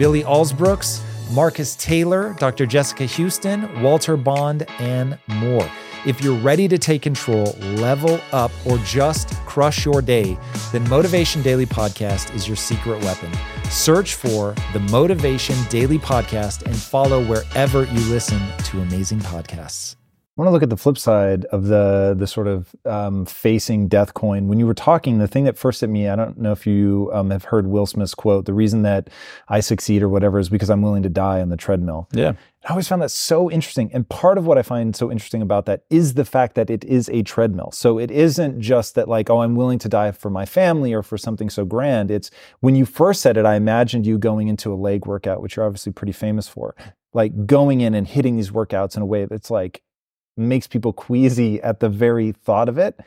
Billy Alsbrooks, Marcus Taylor, Dr. Jessica Houston, Walter Bond, and more. If you're ready to take control, level up, or just crush your day, then Motivation Daily Podcast is your secret weapon. Search for the Motivation Daily Podcast and follow wherever you listen to amazing podcasts. I want to look at the flip side of the the sort of um, facing death coin. When you were talking, the thing that first hit me, I don't know if you um, have heard Will Smith's quote. The reason that I succeed or whatever is because I'm willing to die on the treadmill. Yeah, I always found that so interesting. And part of what I find so interesting about that is the fact that it is a treadmill. So it isn't just that like, oh, I'm willing to die for my family or for something so grand. It's when you first said it, I imagined you going into a leg workout, which you're obviously pretty famous for, like going in and hitting these workouts in a way that's like makes people queasy at the very thought of it.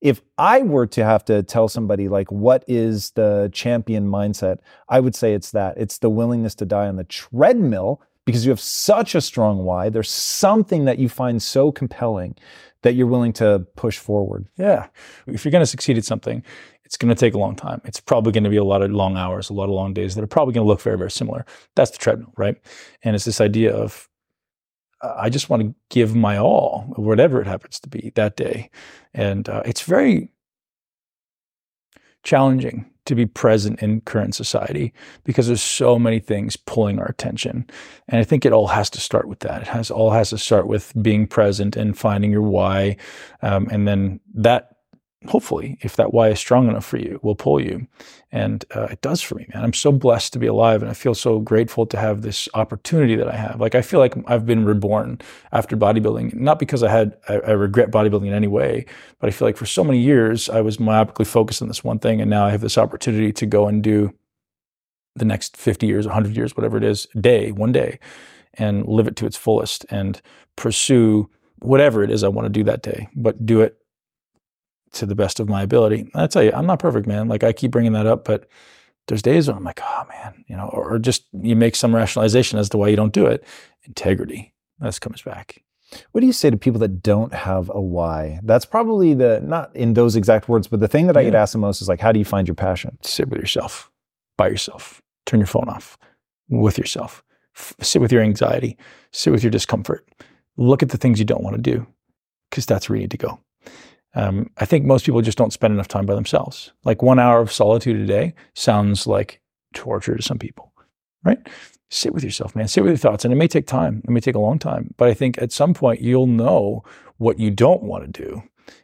If I were to have to tell somebody like what is the champion mindset, I would say it's that. It's the willingness to die on the treadmill because you have such a strong why. There's something that you find so compelling that you're willing to push forward. Yeah. If you're going to succeed at something, it's going to take a long time. It's probably going to be a lot of long hours, a lot of long days that are probably going to look very, very similar. That's the treadmill, right? And it's this idea of I just want to give my all, whatever it happens to be that day. And uh, it's very challenging to be present in current society because there's so many things pulling our attention. And I think it all has to start with that. It has all has to start with being present and finding your why. Um, and then that hopefully, if that why is strong enough for you, will pull you. And uh, it does for me, man. I'm so blessed to be alive, and I feel so grateful to have this opportunity that I have. Like I feel like I've been reborn after bodybuilding, not because I had I, I regret bodybuilding in any way, but I feel like for so many years I was myopically focused on this one thing, and now I have this opportunity to go and do the next 50 years, 100 years, whatever it is, day, one day, and live it to its fullest and pursue whatever it is I want to do that day, but do it to the best of my ability. I tell you, I'm not perfect, man. Like I keep bringing that up, but there's days when I'm like, oh man, you know, or, or just you make some rationalization as to why you don't do it. Integrity, that comes back. What do you say to people that don't have a why? That's probably the not in those exact words, but the thing that I get asked the most is like, how do you find your passion? Sit with yourself, by yourself. Turn your phone off, with yourself. F- sit with your anxiety. Sit with your discomfort. Look at the things you don't want to do, because that's where you need to go. Um, I think most people just don't spend enough time by themselves. Like one hour of solitude a day sounds like torture to some people, right? Sit with yourself, man. Sit with your thoughts. And it may take time, it may take a long time. But I think at some point you'll know what you don't want to do.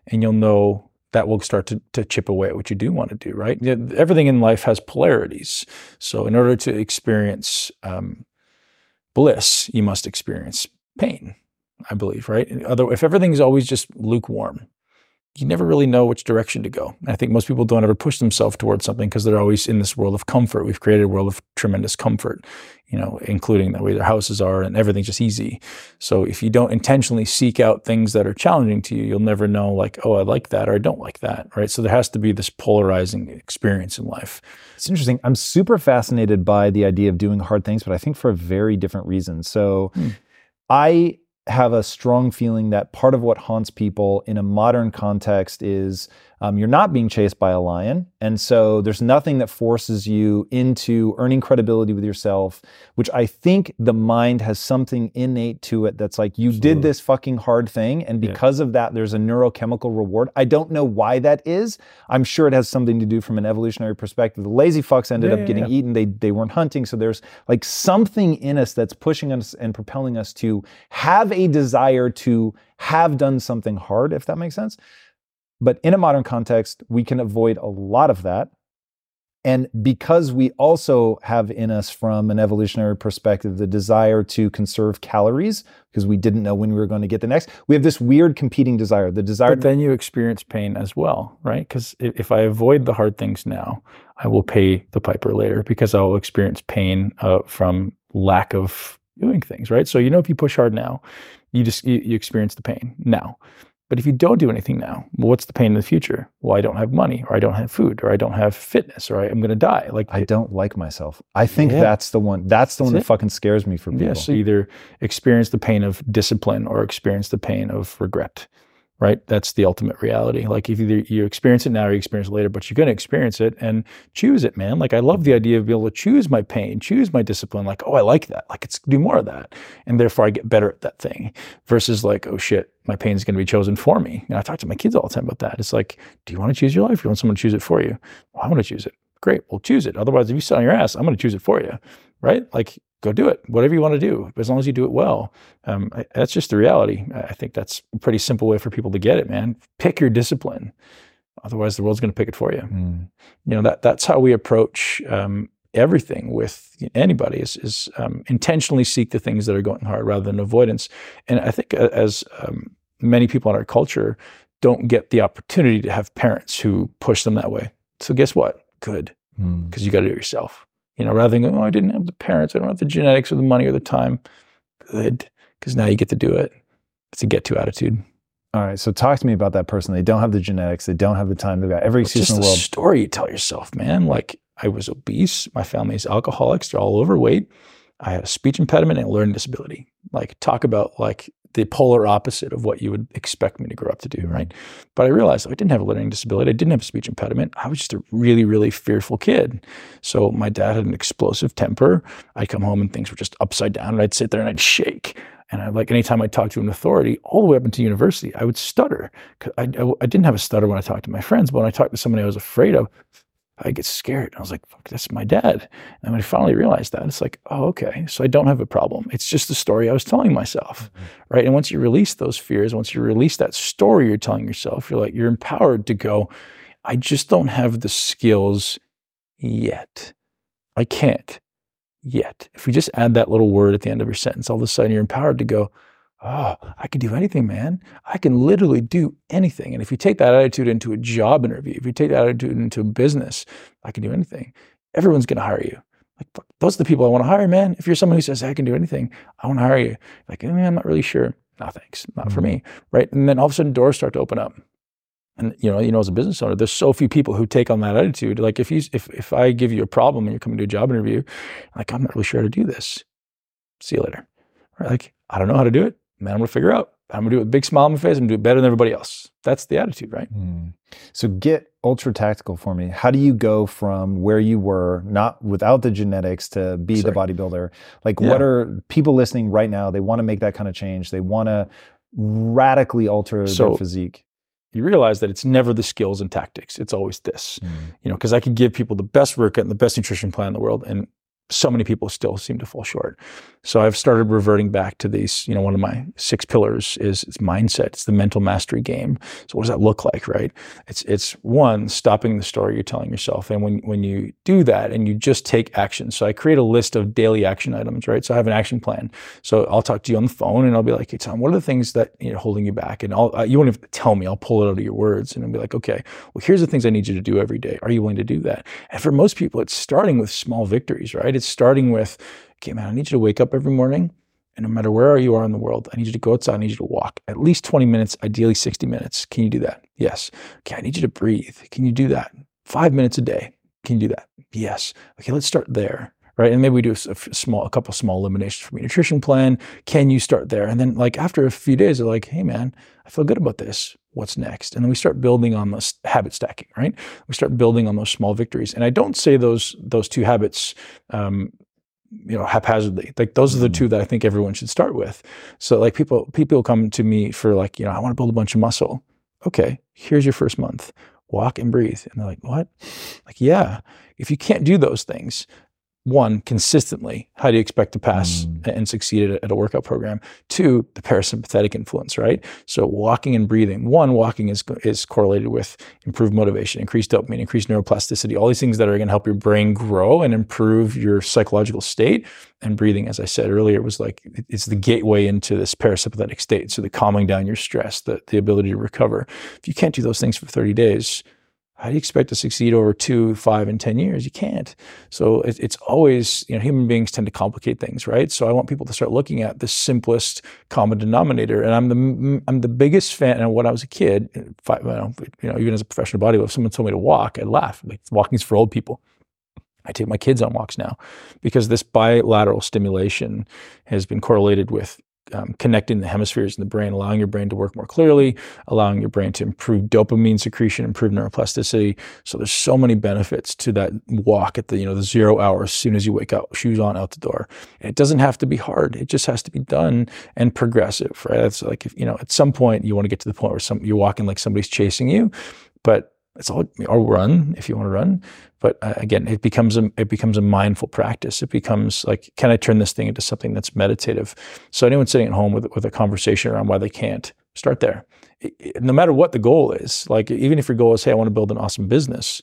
And you'll know that will start to, to chip away at what you do want to do, right? Everything in life has polarities. So, in order to experience um, bliss, you must experience pain, I believe, right? Other, if everything is always just lukewarm, you never really know which direction to go. And I think most people don't ever push themselves towards something because they're always in this world of comfort. We've created a world of tremendous comfort, you know, including the way their houses are and everything's just easy. So if you don't intentionally seek out things that are challenging to you, you'll never know like, oh, I like that or I don't like that, right? So there has to be this polarizing experience in life. It's interesting. I'm super fascinated by the idea of doing hard things, but I think for a very different reason. So Hmm. I have a strong feeling that part of what haunts people in a modern context is um, you're not being chased by a lion. And so there's nothing that forces you into earning credibility with yourself, which I think the mind has something innate to it that's like, you Absolutely. did this fucking hard thing. And Yeah. because of that, there's a neurochemical reward. I don't know why that is. I'm sure it has something to do from an evolutionary perspective. The lazy fucks ended Yeah, up yeah, getting yeah. eaten. They, they weren't hunting. So there's like something in us that's pushing us and propelling us to have a desire to have done something hard, if that makes sense. But in a modern context, we can avoid a lot of that. And because we also have in us, from an evolutionary perspective, the desire to conserve calories, because we didn't know when we were going to get the next, we have this weird competing desire. The desire But then you experience pain as well, right? Because if I avoid the hard things now, I will pay the piper later because I will experience pain uh, from lack of doing things, right? So you know, if you push hard now, you just you, you experience the pain now. But if you don't do anything now, well, what's the pain in the future? Well, I don't have money, or I don't have food, or I don't have fitness, or I, I'm going to die. Like I don't like myself. I think Yeah. that's the one. That's the one That's that fucking scares me for people. Yeah, so either experience the pain of discipline or experience the pain of regret, right? That's the ultimate reality. Like if either you experience it now or you experience it later, but you're going to experience it and choose it, man. Like I love the idea of being able to choose my pain, choose my discipline. Like, oh, I like that. Like it's do more of that, and therefore I get better at that thing. Versus like, oh shit, my pain is going to be chosen for me. And I talk to my kids all the time about that. It's like, do you want to choose your life? You want someone to choose it for you? Well, I want to choose it. Great, well choose it. Otherwise, if you sit on your ass, I'm going to choose it for you, right? Like go do it, whatever you want to do, as long as you do it well. Um, I, that's just the reality. I think that's a pretty simple way for people to get it, man. Pick your discipline. Otherwise, the world's going to pick it for you. Mm. You know that that's how we approach um, everything with anybody is, is um, intentionally seek the things that are going hard rather than avoidance. And I think uh, as um, many people in our culture don't get the opportunity to have parents who push them that way. So guess what? Good Mm. because you got to do it yourself. You know, rather than going, oh, I didn't have the parents, I don't have the genetics or the money or the time. Good, because now you get to do it. It's a get to attitude. All right. So talk to me about that person. They don't have the genetics. They don't have the time. They've got every It's excuse just in the the world. story you tell yourself, man. Like I was obese, my family's alcoholics, they're all overweight. I had a speech impediment and a learning disability. Like talk about like the polar opposite of what you would expect me to grow up to do, right? But I realized I didn't have a learning disability. I didn't have a speech impediment. I was just a really, really fearful kid. So my dad had an explosive temper. I'd come home and things were just upside down, and I'd sit there and I'd shake. And I like anytime I talked to an authority, all the way up into university, I would stutter. I, I, I didn't have a stutter when I talked to my friends, but when I talked to somebody I was afraid of, I get scared. I was like, fuck, that's my dad. And when I finally realized that, it's like, oh, okay. So I don't have a problem. It's just the story I was telling myself. Mm-hmm. Right. And once you release those fears, once you release that story you're telling yourself, you're like, you're empowered to go, I just don't have the skills yet. I can't yet. If we just add that little word at the end of your sentence, all of a sudden you're empowered to go, oh, I can do anything, man. I can literally do anything. And if you take that attitude into a job interview, if you take that attitude into a business, I can do anything. Everyone's going to hire you. Like fuck, those are the people I want to hire, man. If you're someone who says I can do anything, I want to hire you. Like, eh, I'm not really sure. No, thanks. Not for me. Right. And then all of a sudden doors start to open up. And you know, you know, as a business owner, there's so few people who take on that attitude. Like if you if if I give you a problem and you're coming to a job interview, like I'm not really sure how to do this. See you later. Right? Like I don't know how to do it. Man, I'm gonna figure out. I'm gonna do it with a big smile on my face. I'm gonna do it better than everybody else. That's the attitude, right? Mm. So get ultra tactical for me. How do you go from where you were, not without the genetics, to be Sorry. the bodybuilder? Like, Yeah. what are people listening right now? They want to make that kind of change. They want to radically alter So- their physique. You realize that it's never the skills and tactics. It's always this. You know, because I could give people the best workout and the best nutrition plan in the world, and so many people still seem to fall short. So I've started reverting back to these, you know, one of my six pillars is, is mindset. It's the mental mastery game. So what does that look like, right? It's it's one, stopping the story you're telling yourself. And when when you do that and you just take action. So I create a list of daily action items, right? So I have an action plan. So I'll talk to you on the phone and I'll be like, hey Tom, what are the things that you know holding you back? And I'll uh, you won't even tell me, I'll pull it out of your words and I'll be like, okay, well here's the things I need you to do every day. Are you willing to do that? And for most people, it's starting with small victories, right? It's starting with, okay, man, I need you to wake up every morning. And no matter where you are in the world, I need you to go outside. I need you to walk at least 20 minutes, ideally 60 minutes. Can you do that? Yes. Okay, I need you to breathe. Can you do that? Five minutes a day. Can you do that? Yes. Okay, let's start there. Right. And maybe we do a, small, a couple small eliminations from your nutrition plan. Can you start there? And then, like, after a few days, they're like, hey, man, I feel good about this. What's next? And then we start building on this habit stacking, right? We start building on those small victories. And I don't say those those two habits um, you know haphazardly like those are the mm. two that i think everyone should start with so like people people come to me for like you know i want to build a bunch of muscle okay here's your first month walk and breathe and they're like what like yeah if you can't do those things one, consistently, how do you expect to pass mm. and succeed at, at, a workout program? Two, the parasympathetic influence, right? So walking and breathing. One, walking is is correlated with improved motivation, increased dopamine, increased neuroplasticity, all these things that are going to help your brain grow and improve your psychological state. And breathing, as I said earlier, was like it's the gateway into this parasympathetic state. So the calming down your stress, the, the ability to recover. If you can't do those things for 30 days, how do you expect to succeed over two, five, and 10 years? You can't. So it, it's always, you know, human beings tend to complicate things, right? So I want people to start looking at the simplest common denominator. And I'm the, I'm the biggest fan. And when I was a kid, five, you, know, even as a professional bodybuilder, if someone told me to walk, I'd laugh. Like walking's for old people. I take my kids on walks now because this bilateral stimulation has been correlated with um, connecting the hemispheres in the brain, allowing your brain to work more clearly, allowing your brain to improve dopamine secretion, improve neuroplasticity. So there's so many benefits to that walk at the you know the zero hour as soon as you wake up, shoes on out the door. And it doesn't have to be hard; it just has to be done and progressive, right? It's like if, you know at some point you want to get to the point where some you're walking like somebody's chasing you, but it's all or run if you want to run but uh, again it becomes a it becomes a mindful practice. It becomes like can i turn this thing into something that's meditative? So anyone sitting at home with with a conversation around why they can't start there. It, it, no matter what the goal is like even if your goal is hey i want to build an awesome business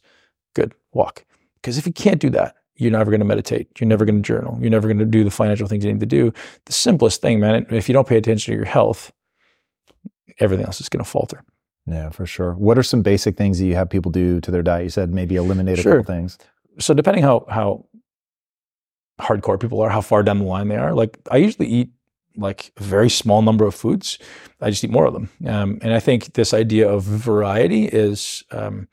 good walk. Because if you can't do that you're never going to meditate. You're never going to journal. You're never going to do the financial things you need to do. The simplest thing man if you don't pay attention to your health everything else is going to falter yeah, for sure. What are some basic things that you have people do to their diet? You said maybe eliminate sure. a couple things. So depending how how hardcore people are, how far down the line they are, like I usually eat like a very small number of foods. I just eat more of them. Um, and I think this idea of variety is um,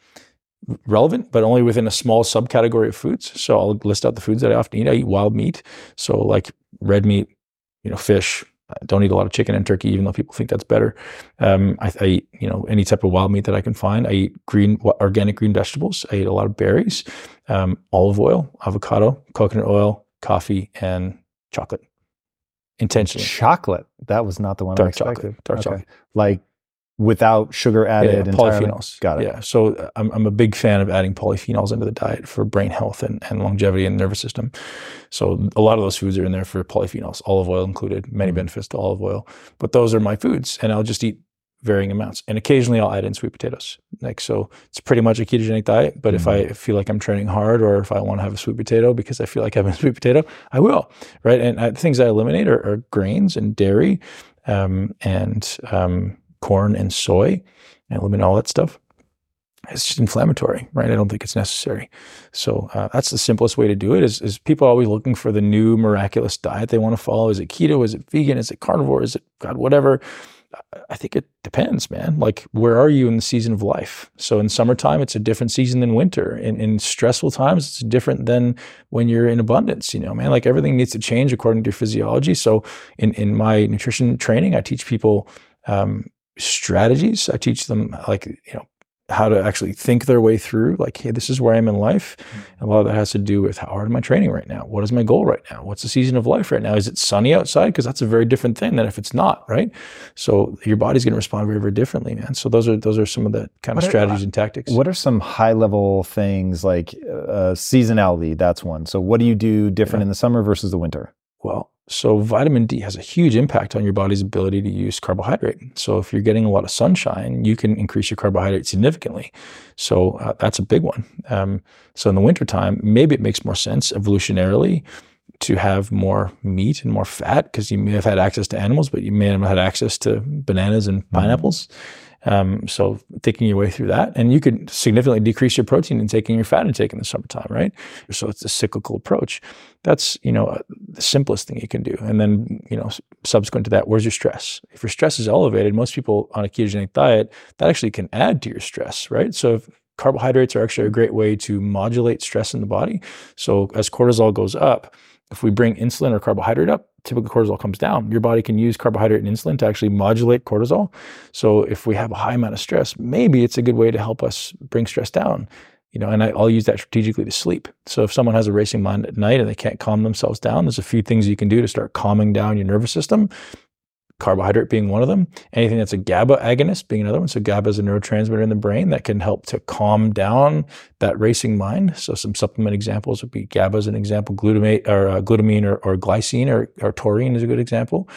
relevant, but only within a small subcategory of foods. So I'll list out the foods that I often eat. I eat wild meat, so like red meat, you know, fish, I don't eat a lot of chicken and turkey, even though people think that's better. Um, I, I, eat, you know, any type of wild meat that I can find. I eat green, organic green vegetables. I eat a lot of berries, um, olive oil, avocado, coconut oil, coffee, and chocolate. Intentionally. Chocolate. That was not the one dark I expected. Chocolate. Dark okay. chocolate. Like without sugar added. Yeah, polyphenols. Got it. Yeah. So uh, I'm, I'm a big fan of adding polyphenols into the diet for brain health and, and longevity and nervous system. So a lot of those foods are in there for polyphenols, olive oil included, many mm-hmm. benefits to olive oil. But those are my foods, and I'll just eat varying amounts. And occasionally I'll add in sweet potatoes. Like so it's pretty much a ketogenic diet. But mm-hmm. if I mm-hmm. feel like I'm training hard or if I want to have a sweet potato because I feel like having a [LAUGHS] sweet potato, I will. Right. And I, things I eliminate are, are grains and dairy um, and um, corn and soy and eliminate all that stuff. It's just inflammatory, right? I don't think it's necessary. So uh, that's the simplest way to do it. Is, is people always looking for the new miraculous diet they want to follow? Is it keto? Is it vegan? Is it carnivore? Is it God whatever? I think it depends, man. Like, where are you in the season of life? So, in summertime, it's a different season than winter. In, in stressful times, it's different than when you're in abundance. You know, man. Like everything needs to change according to your physiology. So, in in my nutrition training, I teach people um, strategies. I teach them like, you know, how to actually think their way through like hey this is where i am in life and a lot of that has to do with how hard am i training right now what is my goal right now what's the season of life right now is it sunny outside because that's a very different thing than if it's not right so your body's going to respond very very differently man so those are those are some of the kind of What are- strategies and tactics What are some high level things like uh, seasonality? That's one. So, what do you do different Yeah. in the summer versus the winter? Well, so vitamin D has a huge impact on your body's ability to use carbohydrate. So if you're getting a lot of sunshine, you can increase your carbohydrate significantly. So uh, that's a big one. Um, so in the wintertime, maybe it makes more sense evolutionarily to have more meat and more fat because you may have had access to animals, but you may not have had access to bananas and pineapples. Um, so thinking your way through that, and you could significantly decrease your protein intake and your fat intake in the summertime, right? So it's a cyclical approach. That's you know uh, the simplest thing you can do. And then you know subsequent to that, where's your stress? If your stress is elevated, most people on a ketogenic diet that actually can add to your stress, right? So if carbohydrates are actually a great way to modulate stress in the body. So as cortisol goes up, if we bring insulin or carbohydrate up, typically cortisol comes down. Your body can use carbohydrate and insulin to actually modulate cortisol. So if we have a high amount of stress, maybe it's a good way to help us bring stress down. You know, and I, I'll use that strategically to sleep. So if someone has a racing mind at night and they can't calm themselves down, there's a few things you can do to start calming down your nervous system. Carbohydrate being one of them. Anything that's a GABA agonist being another one. So GABA is a neurotransmitter in the brain that can help to calm down that racing mind. So some supplement examples would be GABA as an example, glutamate or uh, glutamine or, or glycine or, or taurine is a good example.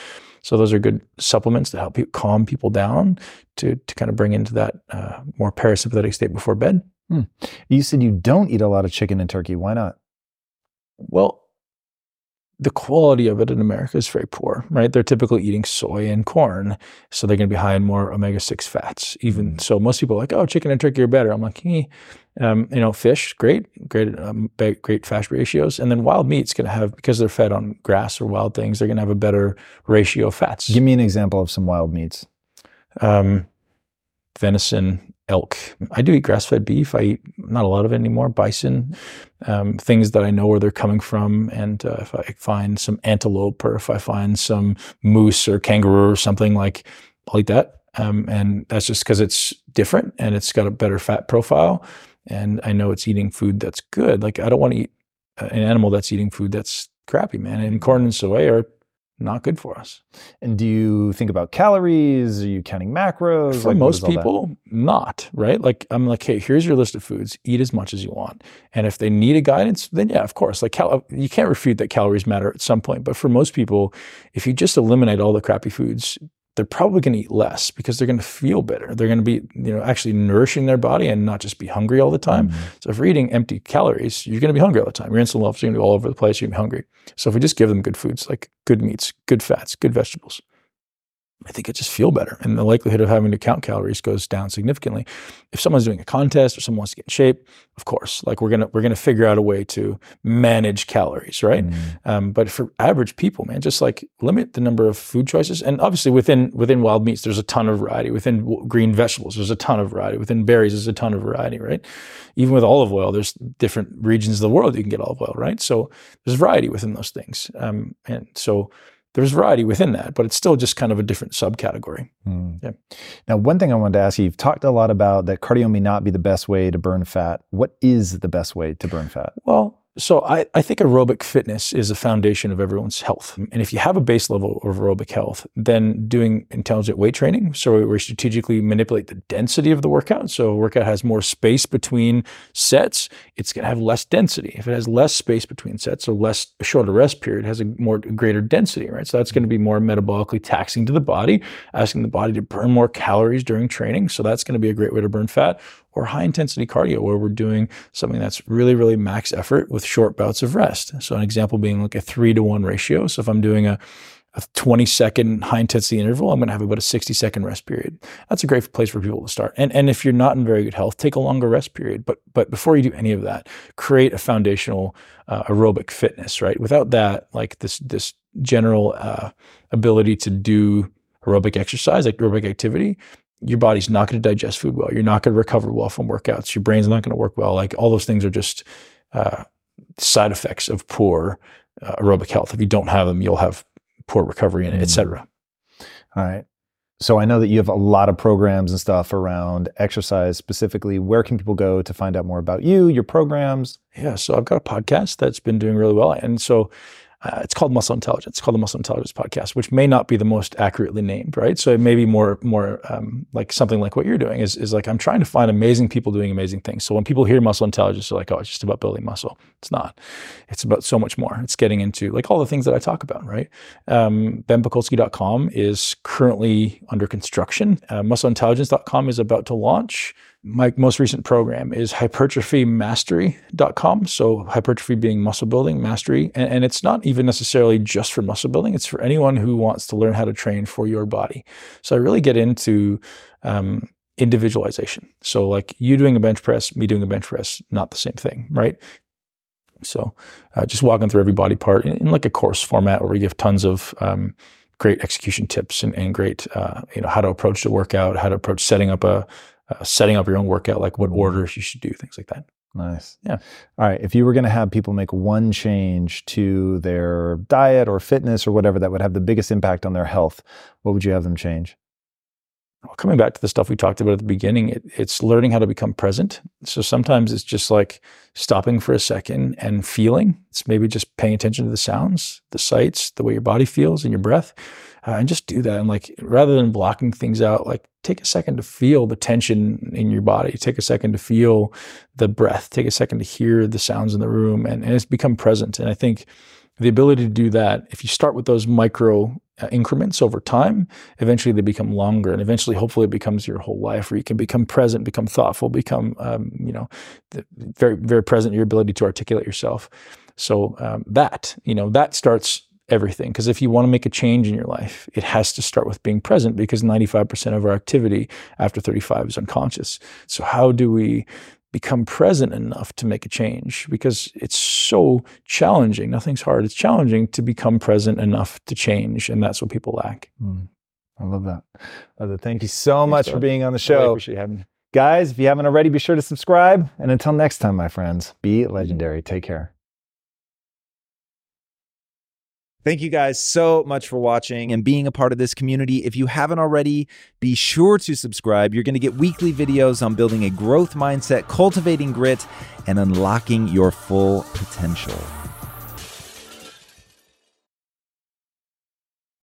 So those are good supplements to help you calm people down to to kind of bring into that uh, more parasympathetic state before bed. You said you don't eat a lot of chicken and turkey. Why not? Well, the quality of it in America is very poor, right? They're typically eating soy and corn, so they're going to be high in more omega six fats. Even so, most people are like, oh, chicken and turkey are better. I'm like, eh. um, you know, fish, great, great, um, great fat ratios, and then wild meat's going to have because they're fed on grass or wild things, they're going to have a better ratio of fats. Give me an example of some wild meats. um, venison, elk. I do eat grass-fed beef. I eat not a lot of it anymore. Bison, um, things that I know where they're coming from, and uh, if I find some antelope or if I find some moose or kangaroo or something like, I'll eat that. Um, and that's just because it's different and it's got a better fat profile, and I know it's eating food that's good. Like I don't want to eat uh, an animal that's eating food that's crappy, man. And corn and soy are not good for us. And do you think about calories? Are you counting macros? For Like, most all that? people, not right. Like I'm like, hey, here's your list of foods. Eat as much as you want, and if they need a guidance, then yeah, of course. Like cal- you can't refute that calories matter at some point. But for most people, if you just eliminate all the crappy foods, they're probably going to eat less because they're going to feel better. They're going to be, you know, actually nourishing their body and not just be hungry all the time. Mm-hmm. So if you're eating empty calories, you're going to be hungry all the time. Your insulin levels are going to be all over the place. You're going to be hungry. So if we just give them good foods like good meats, good fats, good vegetables, I think it just feel better, and the likelihood of having to count calories goes down significantly. If someone's doing a contest or someone wants to get in shape, of course, like we're gonna we're gonna figure out a way to manage calories, right? Mm. Um, but for average people, man, just like limit the number of food choices, and obviously within within wild meats, there's a ton of variety. Within green vegetables, there's a ton of variety. Within berries, there's a ton of variety, right? Even with olive oil, there's different regions of the world you can get olive oil, right? So there's variety within those things, um, and so there's variety within that, but it's still just kind of a different subcategory. Mm. Yeah. Now, one thing I wanted to ask you, you've talked a lot about that cardio may not be the best way to burn fat. What is the best way to burn fat? Well, so I, I think aerobic fitness is a foundation of everyone's health. And if you have a base level of aerobic health, then doing intelligent weight training, so we strategically manipulate the density of the workout. So a workout has more space between sets, it's going to have less density. If it has less space between sets, so less a shorter rest period, has a more greater density, right? So that's going to be more metabolically taxing to the body, asking the body to burn more calories during training. So that's going to be a great way to burn fat or high intensity cardio where we're doing something that's really, really max effort with short bouts of rest. So an example being like a three to one ratio. So if I'm doing a, a 20 second high intensity interval, I'm going to have about a 60 second rest period. That's a great place for people to start. And, and if you're not in very good health, take a longer rest period. But, but before you do any of that, create a foundational uh, aerobic fitness, right? Without that, like this, this general uh, ability to do aerobic exercise, like aerobic activity, your body's not going to digest food well. You're not going to recover well from workouts. Your brain's not going to work well. Like all those things are just uh, side effects of poor uh, aerobic health. If you don't have them, you'll have poor recovery and et cetera. All right. so I know that you have a lot of programs and stuff around exercise specifically. Where can people go to find out more about you, your programs? Yeah, so I've got a podcast that's been doing really well, and so uh, it's called Muscle Intelligence. It's called the Muscle Intelligence Podcast, which may not be the most accurately named, right? So it may be more more um, like something like what you're doing is is like I'm trying to find amazing people doing amazing things. So when people hear muscle intelligence, they're like, oh, it's just about building muscle. It's not. It's about so much more. It's getting into like all the things that I talk about, right? Um, BenPakulski.com is currently under construction. Uh, MuscleIntelligence.com is about to launch my most recent program is hypertrophymastery.com. So hypertrophy being muscle building, mastery. And, and, it's not even necessarily just for muscle building. It's for anyone who wants to learn how to train for your body. So I really get into um, individualization. So like you doing a bench press, me doing a bench press, not the same thing, right? So uh, just walking through every body part in, in, like a course format where we give tons of um, great execution tips and, and great, uh, you know, how to approach the workout, how to approach setting up a, uh, setting up your own workout, like what orders you should do, things like that. Nice. Yeah. All right. If you were going to have people make one change to their diet or fitness or whatever that would have the biggest impact on their health, what would you have them change? Coming back to the stuff we talked about at the beginning, it, it's learning how to become present. So sometimes it's just like stopping for a second and feeling. It's maybe just paying attention to the sounds, the sights, the way your body feels and your breath uh, and just do that. And like, rather than blocking things out, like take a second to feel the tension in your body. Take a second to feel the breath. Take a second to hear the sounds in the room and, and it's become present. And I think the ability to do that, if you start with those micro uh, increments over time, eventually they become longer, and eventually, hopefully, it becomes your whole life, where you can become present, become thoughtful, become, um, you know, very, very present your ability to articulate yourself. So um, that, you know, that starts everything. Because if you want to make a change in your life, it has to start with being present because 95% of our activity after 35 is unconscious. So, how do we become present enough to make a change? Because it's so challenging. Nothing's hard. It's challenging to become present enough to change. And that's what people lack. Mm. I love that. Love Thank you so Thanks, much for being on the show. I appreciate having me. Guys, if you haven't already, be sure to subscribe. And until next time, my friends, be legendary. Take care. Thank you guys so much for watching and being a part of this community. If you haven't already, be sure to subscribe. You're going to get weekly videos on building a growth mindset, cultivating grit, and unlocking your full potential.